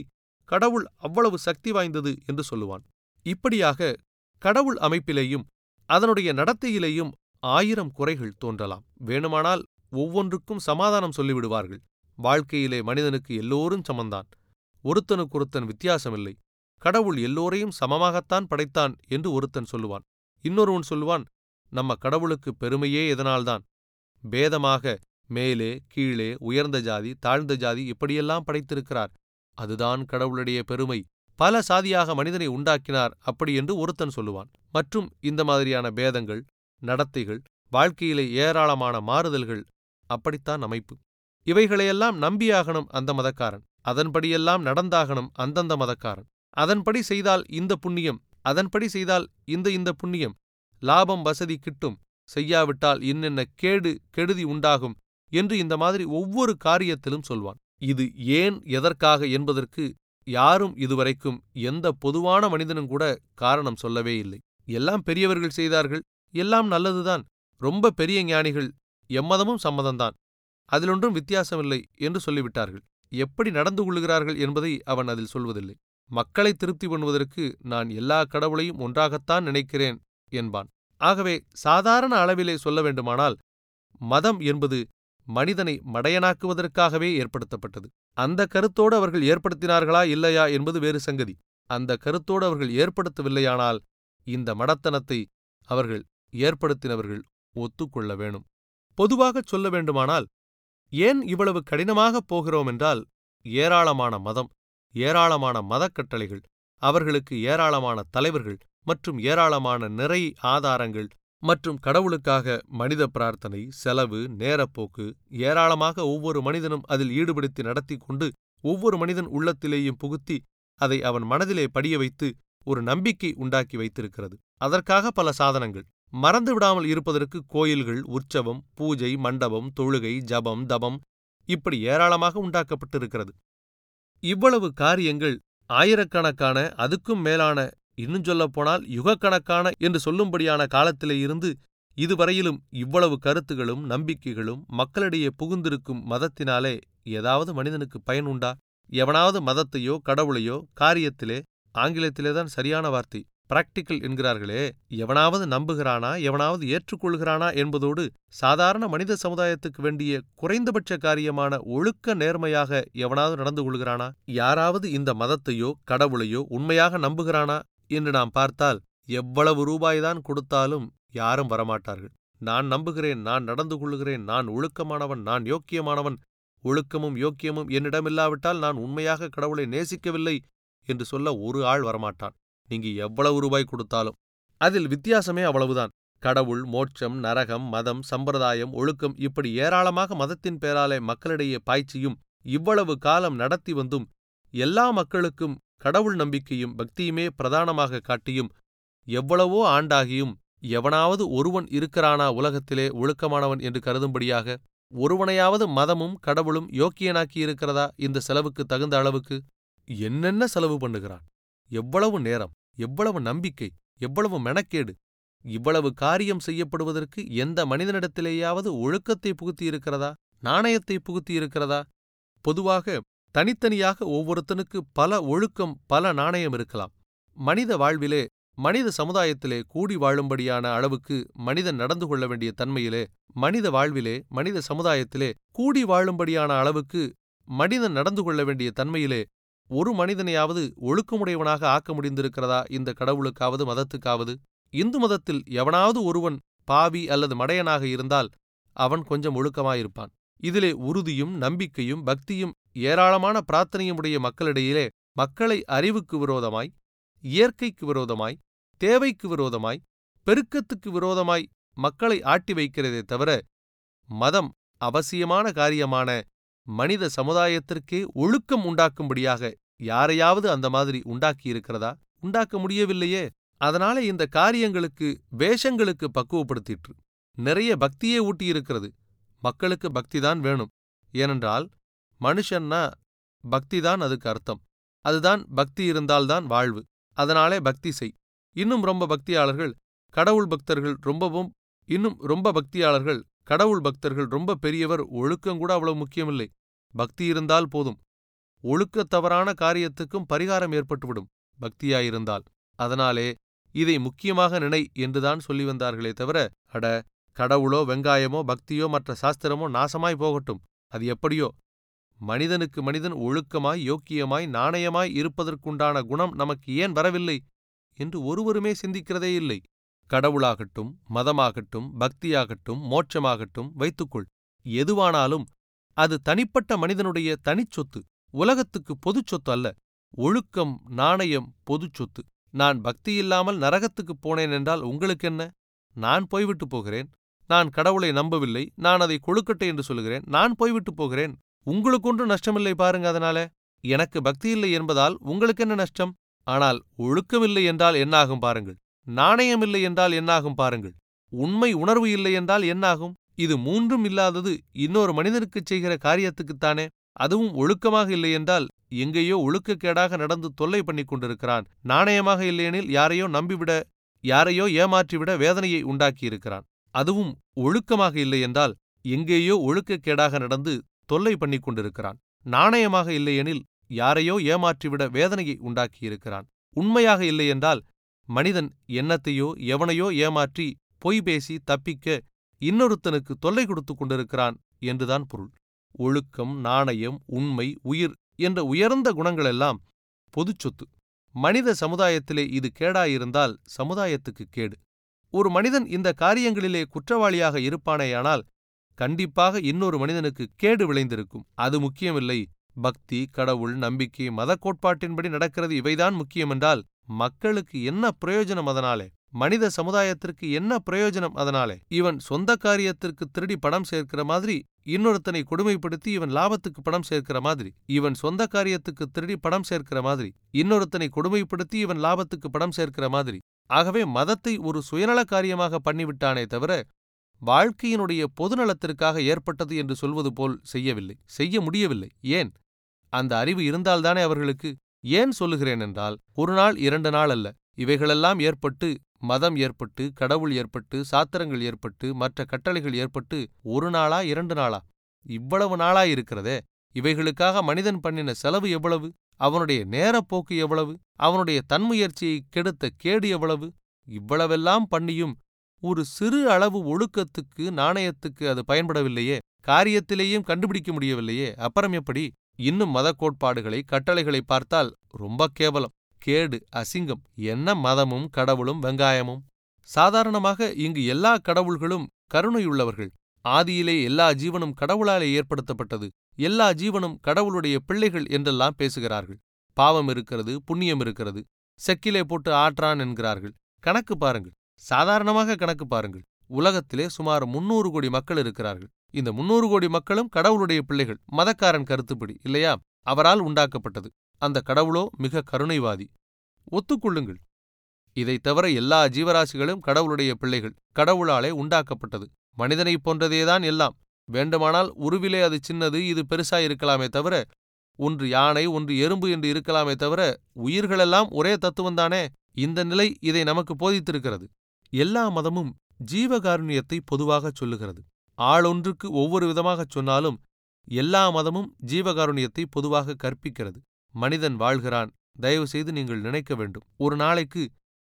கடவுள் அவ்வளவு சக்தி வாய்ந்தது என்று சொல்லுவான். இப்படியாக கடவுள் அமைப்பிலேயும் அதனுடைய நடத்தையிலேயும் ஆயிரம் குறைகள் தோன்றலாம். வேணுமானால் ஒவ்வொன்றுக்கும் சமாதானம் சொல்லிவிடுவார்கள். வாழ்க்கையிலே மனிதனுக்கு எல்லோரும் சமந்தான். ஒருத்தனுக்கொருத்தன் வித்தியாசமில்லை. கடவுள் எல்லோரையும் சமமாகத்தான் படைத்தான் என்று ஒருத்தன் சொல்லுவான். இன்னொருவன் சொல்லுவான் நம்ம கடவுளுக்கு பெருமையே எதனால்தான்? பேதமாக மேலே கீழே உயர்ந்த ஜாதி தாழ்ந்த ஜாதி இப்படியெல்லாம் படைத்திருக்கிறார். அதுதான் கடவுளுடைய பெருமை. பல சாதியாக மனிதனை உண்டாக்கினார் அப்படி என்று ஒருத்தன் சொல்லுவான். மற்றும் இந்த மாதிரியான பேதங்கள் நடத்தைகள் வாழ்க்கையிலே ஏராளமான மாறுதல்கள் அப்படித்தான் அமைப்பு. இவைகளையெல்லாம் நம்பியாகணும் அந்த மதக்காரன். அதன்படியெல்லாம் நடந்தாகணும் அந்தந்த மதக்காரன். அதன்படி செய்தால் இந்த புண்ணியம் அதன்படி செய்தால் இந்த இந்த புண்ணியம். லாபம் வசதி கிட்டும் செய்யாவிட்டால் இன்னென்ன கேடு கெடுதி உண்டாகும் என்று இந்த மாதிரி ஒவ்வொரு காரியத்திலும் சொல்வான். இது ஏன் எதற்காக என்பதற்கு யாரும் இதுவரைக்கும் எந்த பொதுவான மனிதனும் கூட காரணம் சொல்லவே இல்லை. எல்லாம் பெரியவர்கள் செய்தார்கள். எல்லாம் நல்லதுதான். ரொம்ப பெரிய ஞானிகள் எம்மதமும் சம்மதம்தான். அதிலொன்றும் வித்தியாசமில்லை என்று சொல்லிவிட்டார்கள். எப்படி நடந்து கொள்ளுகிறார்கள் என்பதை அவன் அதில் சொல்வதில்லை. மக்களை திருப்தி பண்ணுவதற்கு நான் எல்லா கடவுளையும் ஒன்றாகத்தான் நினைக்கிறேன் என்பான். ஆகவே சாதாரண அளவிலே சொல்ல வேண்டுமானால் மதம் என்பது மனிதனை மடையனாக்குவதற்காகவே ஏற்படுத்தப்பட்டது. அந்த கருத்தோடு அவர்கள் ஏற்படுத்தினார்களா இல்லையா என்பது வேறு சங்கதி. அந்த கருத்தோடு அவர்கள் ஏற்படுத்தவில்லையானால் இந்த மடத்தனத்தை அவர்கள் ஏற்படுத்தினவர்கள் ஒத்துக்கொள்ள வேணும். பொதுவாகச் சொல்ல வேண்டுமானால் ஏன் இவ்வளவு கடினமாகப் போகிறோம் என்றால் ஏராளமான மதம் ஏராளமான மதக்கட்டளைகள் அவர்களுக்கு ஏராளமான தலைவர்கள் மற்றும் ஏராளமான நிறை ஆதாரங்கள் மற்றும் கடவுளுக்காக மனித பிரார்த்தனை செலவு நேரப்போக்கு ஏராளமாக ஒவ்வொரு மனிதனும் அதில் ஈடுபடுத்தி நடத்தி கொண்டு ஒவ்வொரு மனிதன் உள்ளத்திலேயும் புகுத்தி அதை அவன் மனதிலே படிய வைத்து ஒரு நம்பிக்கை உண்டாக்கி வைத்திருக்கிறது. அதற்காக பல சாதனங்கள். மறந்து விடாமல் இருப்பதற்கு கோயில்கள் உற்சவம் பூஜை மண்டபம் தொழுகை ஜபம் தபம் இப்படி ஏராளமாக உண்டாக்கப்பட்டிருக்கிறது. இவ்வளவு காரியங்கள் ஆயிரக்கணக்கான அதுக்கும் மேலான இன்னும் சொல்லப்போனால் யுகக்கணக்கான என்று சொல்லும்படியான காலத்திலே இருந்து இதுவரையிலும் இவ்வளவு கருத்துகளும் நம்பிக்கைகளும் மக்களிடையே புகுந்திருக்கும் மதத்தினாலே ஏதாவது மனிதனுக்கு பயன் உண்டா? எவனாவது மதத்தையோ கடவுளையோ காரியத்திலே ஆங்கிலத்திலேதான் சரியான வார்த்தை பிராக்டிக்கல் என்கிறார்களே எவனாவது நம்புகிறானா எவனாவது ஏற்றுக்கொள்கிறானா என்பதோடு சாதாரண மனித சமுதாயத்துக்கு வேண்டிய குறைந்தபட்ச காரியமான ஒழுக்க நேர்மையாக எவனாவது நடந்து கொள்கிறானா? யாராவது இந்த மதத்தையோ கடவுளையோ உண்மையாக நம்புகிறானா? என்று நாம் பார்த்தால் எவ்வளவு ரூபாய்தான் கொடுத்தாலும் யாரும் வரமாட்டார்கள். நான் நம்புகிறேன் நான் நடந்து கொள்ளுகிறேன் நான் ஒழுக்கமானவன் நான் யோக்கியமானவன் ஒழுக்கமும் யோக்கியமும் என்னிடமில்லாவிட்டால் நான் உண்மையாக கடவுளை நேசிக்கவில்லை என்று சொல்ல ஒரு ஆள் வரமாட்டான். நீங்க எவ்வளவு ரூபாய் கொடுத்தாலும். அதில் வித்தியாசமே அவ்வளவுதான். கடவுள் மோட்சம் நரகம் மதம் சம்பிரதாயம் ஒழுக்கம் இப்படி ஏராளமாக மதத்தின் பேராலே மக்களிடையே பாய்ச்சியும் இவ்வளவு காலம் நடத்தி வந்தும் எல்லா மக்களுக்கும் கடவுள் நம்பிக்கையும் பக்தியுமே பிரதானமாக காட்டியும் எவ்வளவோ ஆண்டாகியும் எவனாவது ஒருவன் இருக்கிறானா உலகத்திலே ஒழுக்கமானவன் என்று கருதும்படியாக ஒருவனையாவது மதமும் கடவுளும் யோக்கியனாக்கி இருக்கிறதா இந்த செலவுக்கு தகுந்த அளவுக்கு என்னென்ன செலவு பண்ணுகிறான்? எவ்வளவு நேரம் எவ்வளவு நம்பிக்கை எவ்வளவு மெனக்கேடு இவ்வளவு காரியம் செய்யப்படுவதற்கு எந்த மனிதனிடத்திலேயாவது ஒழுக்கத்தை புகுத்தியிருக்கிறதா நாணயத்தை புகுத்தியிருக்கிறதா பொதுவாக தனித்தனியாக ஒவ்வொருத்தனுக்கு பல ஒழுக்கம் பல நாணயம் இருக்கலாம். மனித வாழ்விலே மனித சமுதாயத்திலே கூடி வாழும்படியான அளவுக்கு மனிதன் நடந்து கொள்ள வேண்டிய தன்மையிலே மனித வாழ்விலே மனித சமுதாயத்திலே கூடி வாழும்படியான அளவுக்கு மனிதன் நடந்து கொள்ள வேண்டிய தன்மையிலே ஒரு மனிதனையாவது ஒழுக்கமுடையவனாக ஆக்க முடிந்திருக்கிறதா? இந்த கடவுளுக்காவது மதத்துக்காவது? இந்து மதத்தில் எவனாவது ஒருவன் பாவி அல்லது மடையனாக இருந்தால் அவன் கொஞ்சம் ஒழுக்கமாயிருப்பான். இதிலே உறுதியும் நம்பிக்கையும் பக்தியும் ஏராளமான பிரார்த்தனையுடைய மக்களிடையிலே மக்களை அறிவுக்கு விரோதமாய் இயற்கைக்கு விரோதமாய் தேவைக்கு விரோதமாய் பெருக்கத்துக்கு விரோதமாய் மக்களை ஆட்டி வைக்கிறதே தவிர மதம் அவசியமான காரியமான மனித சமுதாயத்திற்கே ஒழுக்கம் உண்டாக்கும்படியாக யாரையாவது அந்த மாதிரி உண்டாக்கியிருக்கிறதா? உண்டாக்க முடியவில்லையே. அதனால இந்த காரியங்களுக்கு வேஷங்களுக்கு பக்குவப்படுத்திற்று. நிறைய பக்தியே ஊட்டியிருக்கிறது. மக்களுக்கு பக்திதான் வேணும். ஏனென்றால் மனுஷன்னா பக்தி தான் அதுக்கு அர்த்தம். அதுதான் பக்தி இருந்தால்தான் வாழ்வு. அதனாலே பக்தி செய். இன்னும் ரொம்ப பக்தியாளர்கள் கடவுள் பக்தர்கள் ரொம்பவும் இன்னும் ரொம்ப பக்தியாளர்கள் கடவுள் பக்தர்கள் ரொம்ப பெரியவர் ஒழுக்கம் கூட அவ்வளவு முக்கியமில்லை. பக்தி இருந்தால் போதும். ஒழுக்கத் தவறான காரியத்துக்கும் பரிகாரம் ஏற்பட்டுவிடும். பக்தியாயிருந்தால். அதனாலே இதை முக்கியமாக நினை என்றுதான் சொல்லி வந்தார்களே தவிர அட கடவுளோ வெங்காயமோ பக்தியோ மற்ற சாஸ்திரமோ நாசமாய் போகட்டும். அது எப்படியோ மனிதனுக்கு மனிதன் ஒழுக்கமாய் யோக்கியமாய் நாணயமாய் இருப்பதற்குண்டான குணம் நமக்கு ஏன் வரவில்லை என்று ஒருவருமே சிந்திக்கிறதே இல்லை. கடவுளாகட்டும் மதமாகட்டும் பக்தியாகட்டும் மோட்சமாகட்டும் வைத்துக்கொள். எதுவானாலும் அது தனிப்பட்ட மனிதனுடைய தனிச்சொத்து உலகத்துக்கு பொதுச் சொத்து அல்ல. ஒழுக்கம் நாணயம் பொதுச் சொத்து. நான் பக்தியில்லாமல் நரகத்துக்குப் போனேன் என்றால் உங்களுக்கென்ன? நான் போய்விட்டு போகிறேன். நான் கடவுளை நம்பவில்லை. நான் அதை கொழுக்கட்டை என்று சொல்கிறேன் நான் போய்விட்டு போகிறேன். உங்களுக்கொன்றும் நஷ்டமில்லை பாருங்க அதனால. எனக்கு பக்தி இல்லை என்பதால் உங்களுக்கு என்ன நஷ்டம்? ஆனால் ஒழுக்கமில்லை என்றால் என்னாகும் பாருங்கள். நாணயம் இல்லை என்றால் என்னாகும் பாருங்கள். உண்மை உணர்வு இல்லை என்றால் என்னாகும்? இது மூன்றும் இல்லாதது இன்னொரு மனிதனுக்குச் செய்கிற காரியத்துக்குத்தானே. அதுவும் ஒழுக்கமாக இல்லை என்றால் எங்கேயோ ஒழுக்கக்கேடாக நடந்து தொல்லை பண்ணிக் கொண்டிருக்கிறான். நாணயமாக இல்லையெனில் யாரையோ நம்பிவிட யாரையோ ஏமாற்றிவிட வேதனையை உண்டாக்கியிருக்கிறான். அதுவும் ஒழுக்கமாக இல்லை என்றால் எங்கேயோ ஒழுக்கக்கேடாக நடந்து தொல்லை பண்ணிக் கொண்டிருக்கிறான். நாணயமாக இல்லையெனில் யாரையோ ஏமாற்றிவிட வேதனையை உண்டாக்கியிருக்கிறான். உண்மையாக இல்லையென்றால் மனிதன் எண்ணத்தையோ எவனையோ ஏமாற்றி பொய் பேசி தப்பிக்க இன்னொருத்தனுக்கு தொல்லை கொடுத்து கொண்டிருக்கிறான் என்றுதான் பொருள். ஒழுக்கம் நாணயம் உண்மை உயிர் என்ற உயர்ந்த குணங்களெல்லாம் பொதுச் சொத்து. மனித சமுதாயத்திலே இது கேடாயிருந்தால் சமுதாயத்துக்கு கேடு. ஒரு மனிதன் இந்த காரியங்களிலே குற்றவாளியாக இருப்பானேயானால் கண்டிப்பாக இன்னொரு மனிதனுக்கு கேடு விளைந்திருக்கும். அது முக்கியமில்லை. பக்தி கடவுள் நம்பிக்கை மத கோட்பாட்டின்படி நடக்கிறது இவைதான் முக்கியமென்றால் மக்களுக்கு என்ன பிரயோஜனம் அதனாலே? மனித சமுதாயத்திற்கு என்ன பிரயோஜனம் அதனாலே? இவன் சொந்த காரியத்திற்கு திருடி பணம் சேர்க்கிற மாதிரி இன்னொருத்தனை கொடுமைப்படுத்தி இவன் லாபத்துக்கு பணம் சேர்க்கிற மாதிரி. இவன் சொந்த காரியத்துக்கு திருடி பணம் சேர்க்கிற மாதிரி இன்னொருத்தனை கொடுமைப்படுத்தி இவன் லாபத்துக்கு பணம் சேர்க்கிற மாதிரி. ஆகவே மதத்தை ஒரு சுயநல காரியமாக பண்ணிவிட்டானே தவிர வாழ்க்கையினுடைய பொதுநலத்திற்காக ஏற்பட்டது என்று சொல்வது போல் செய்யவில்லை. செய்ய முடியவில்லை. ஏன்? அந்த அறிவு இருந்தால்தானே அவர்களுக்கு. ஏன் சொல்லுகிறேன் என்றால் ஒரு நாள் இரண்டு நாள் அல்ல. இவைகளெல்லாம் ஏற்பட்டு மதம் ஏற்பட்டு கடவுள் ஏற்பட்டு சாத்திரங்கள் ஏற்பட்டு மற்ற கட்டளைகள் ஏற்பட்டு ஒரு நாளா இரண்டு நாளா? இவ்வளவு நாளாயிருக்கிறதே. இவைகளுக்காக மனிதன் பண்ணின செலவு எவ்வளவு? அவனுடைய நேரப்போக்கு எவ்வளவு? அவனுடைய தன்முயற்சியை கெடுத்த கேடு எவ்வளவு? இவ்வளவெல்லாம் பண்ணியும் ஒரு சிறு அளவு ஒழுக்கத்துக்கு நாணயத்துக்கு அது பயன்படவில்லையே? காரியத்திலேயும் கண்டுபிடிக்க முடியவில்லையே? அப்புறம் எப்படி? இன்னும் மத கோட்பாடுகளை கட்டளைகளை பார்த்தால் ரொம்ப கேவலம். கேடு அசிங்கம் என்ன மதமும் கடவுளும் வெங்காயமும்? சாதாரணமாக இங்கு எல்லா கடவுள்களும் கருணையுள்ளவர்கள். ஆதியிலே எல்லா ஜீவனும் கடவுளாலே ஏற்படுத்தப்பட்டது. எல்லா ஜீவனும் கடவுளுடைய பிள்ளைகள் என்றெல்லாம் பேசுகிறார்கள். பாவம் இருக்கிறது புண்ணியம் இருக்கிறது. செக்கிலே போட்டு ஆற்றான் என்கிறார்கள். கணக்கு பாருங்கள். சாதாரணமாக கணக்கு பாருங்கள். உலகத்திலே சுமார் முன்னூறு கோடி மக்கள் இருக்கிறார்கள். இந்த முன்னூறு கோடி மக்களும் கடவுளுடைய பிள்ளைகள் மதக்காரன் கருத்துப்படி இல்லையா? அவரால் உண்டாக்கப்பட்டது. அந்த கடவுளோ மிக கருணைவாதி. ஒத்துக்கொள்ளுங்கள். இதைத் தவிர எல்லா ஜீவராசிகளும் கடவுளுடைய பிள்ளைகள் கடவுளாலே உண்டாக்கப்பட்டது. மனிதனைப் போன்றதேதான் எல்லாம். வேண்டுமானால் உருவிலே அது சின்னது இது பெருசா இருக்கலாமே தவிர ஒன்று யானை ஒன்று எறும்பு என்று இருக்கலாமே தவிர உயிர்களெல்லாம் ஒரே தத்துவந்தானே இந்த நிலை இதை நமக்கு போதித்திருக்கிறது. எல்லா மதமும் ஜீவகாருண்யத்தை பொதுவாகச் சொல்லுகிறது. ஆளொன்றுக்கு ஒவ்வொரு விதமாகச் சொன்னாலும் எல்லா மதமும் ஜீவகாருண்யத்தை பொதுவாக கற்பிக்கிறது. மனிதன் வாழ்கிறான் தயவு செய்து நீங்கள் நினைக்க வேண்டும். ஒரு நாளைக்கு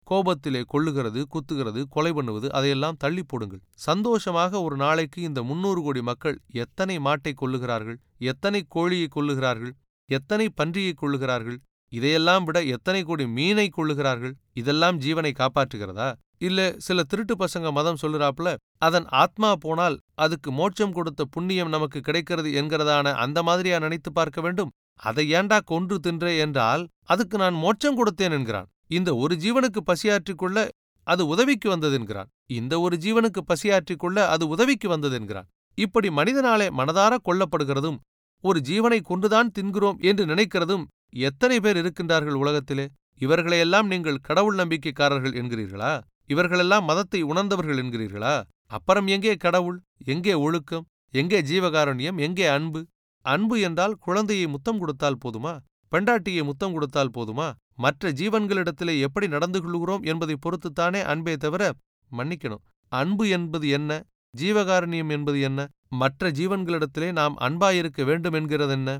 கோபத்திலே கொள்ளுகிறது குத்துகிறது கொலை பண்ணுவது அதையெல்லாம் தள்ளி போடுங்கள். சந்தோஷமாக ஒரு நாளைக்கு இந்த முன்னூறு கோடி மக்கள் எத்தனை மாட்டை கொள்ளுகிறார்கள் எத்தனை கோழியை கொள்ளுகிறார்கள் எத்தனை பன்றியை கொள்ளுகிறார்கள் இதையெல்லாம் விட எத்தனை கோடி மீனை கொள்ளுகிறார்கள் இதெல்லாம் ஜீவனை காப்பாற்றுகிறதா? இல்ல சில திருட்டு பசங்க மதம் சொல்லுறாப்புல அதன் ஆத்மா போனால் அதுக்கு மோட்சம் கொடுத்த புண்ணியம் நமக்கு கிடைக்கிறது என்கிறதான அந்த மாதிரியா நினைத்து பார்க்க வேண்டும்? அதை ஏண்டா கொன்று தின்றே என்றால் அதுக்கு நான் மோட்சம் கொடுத்தேன் என்கிறான். இந்த ஒரு ஜீவனுக்கு பசியாற்றிக் கொள்ள அது உதவிக்கு வந்தது என்கிறான். இந்த ஒரு ஜீவனுக்கு பசியாற்றிக் கொள்ள அது உதவிக்கு வந்தது என்கிறான். இப்படி மனிதனாலே மனதார கொல்லப்படுகிறதும் ஒரு ஜீவனை கொன்றுதான் தின்கிறோம் என்று நினைக்கிறதும் எத்தனை பேர் இருக்கின்றார்கள் உலகத்திலே? இவர்களையெல்லாம் நீங்கள் கடவுள் நம்பிக்கைக்காரர்கள் என்கிறீர்களா? இவர்களெல்லாம் மதத்தை உணர்ந்தவர்கள் என்கிறீர்களா? அப்புறம் எங்கே கடவுள்? எங்கே ஒழுக்கம்? எங்கே ஜீவகாருண்யம்? எங்கே அன்பு? அன்பு என்றால் குழந்தையை முத்தம் கொடுத்தால் போதுமா? பெண்டாட்டியை முத்தம் கொடுத்தால் போதுமா? மற்ற ஜீவன்களிடத்திலே எப்படி நடந்து கொள்கிறோம் என்பதை பொறுத்துத்தானே அன்பே தவிர மன்னிக்கணும். அன்பு என்பது என்ன? ஜீவகாரண்யம் என்பது என்ன? மற்ற ஜீவன்களிடத்திலே நாம் அன்பாயிருக்க வேண்டும் என்கிறது என்ன?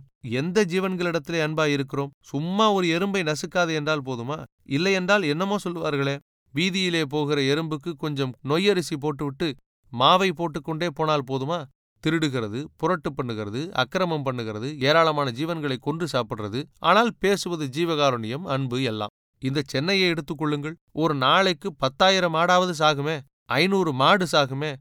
எந்த ஜீவன்களிடத்திலே அன்பாயிருக்கிறோம்? சும்மா ஒரு எறும்பை நசுக்காது என்றால் போதுமா? இல்லை என்றால் என்னமோ சொல்லுவார்களே வீதியிலே போகிற எறும்புக்கு கொஞ்சம் நொய்யரிசி போட்டுவிட்டு மாவை போட்டுக்கொண்டே போனால் போதுமா? திருடுகிறது புரட்டு பண்ணுகிறது அக்கிரமம் பண்ணுகிறது ஏராளமான ஜீவன்களை கொன்று சாப்பிடுறது ஆனால் பேசுவது ஜீவகாருண்யம் அன்பு எல்லாம். இந்த சென்னையை எடுத்துக்கொள்ளுங்கள் ஒரு நாளைக்கு பத்தாயிரம் ஆடாவது சாகுமே? ஐநூறு மாடு சாகுமே?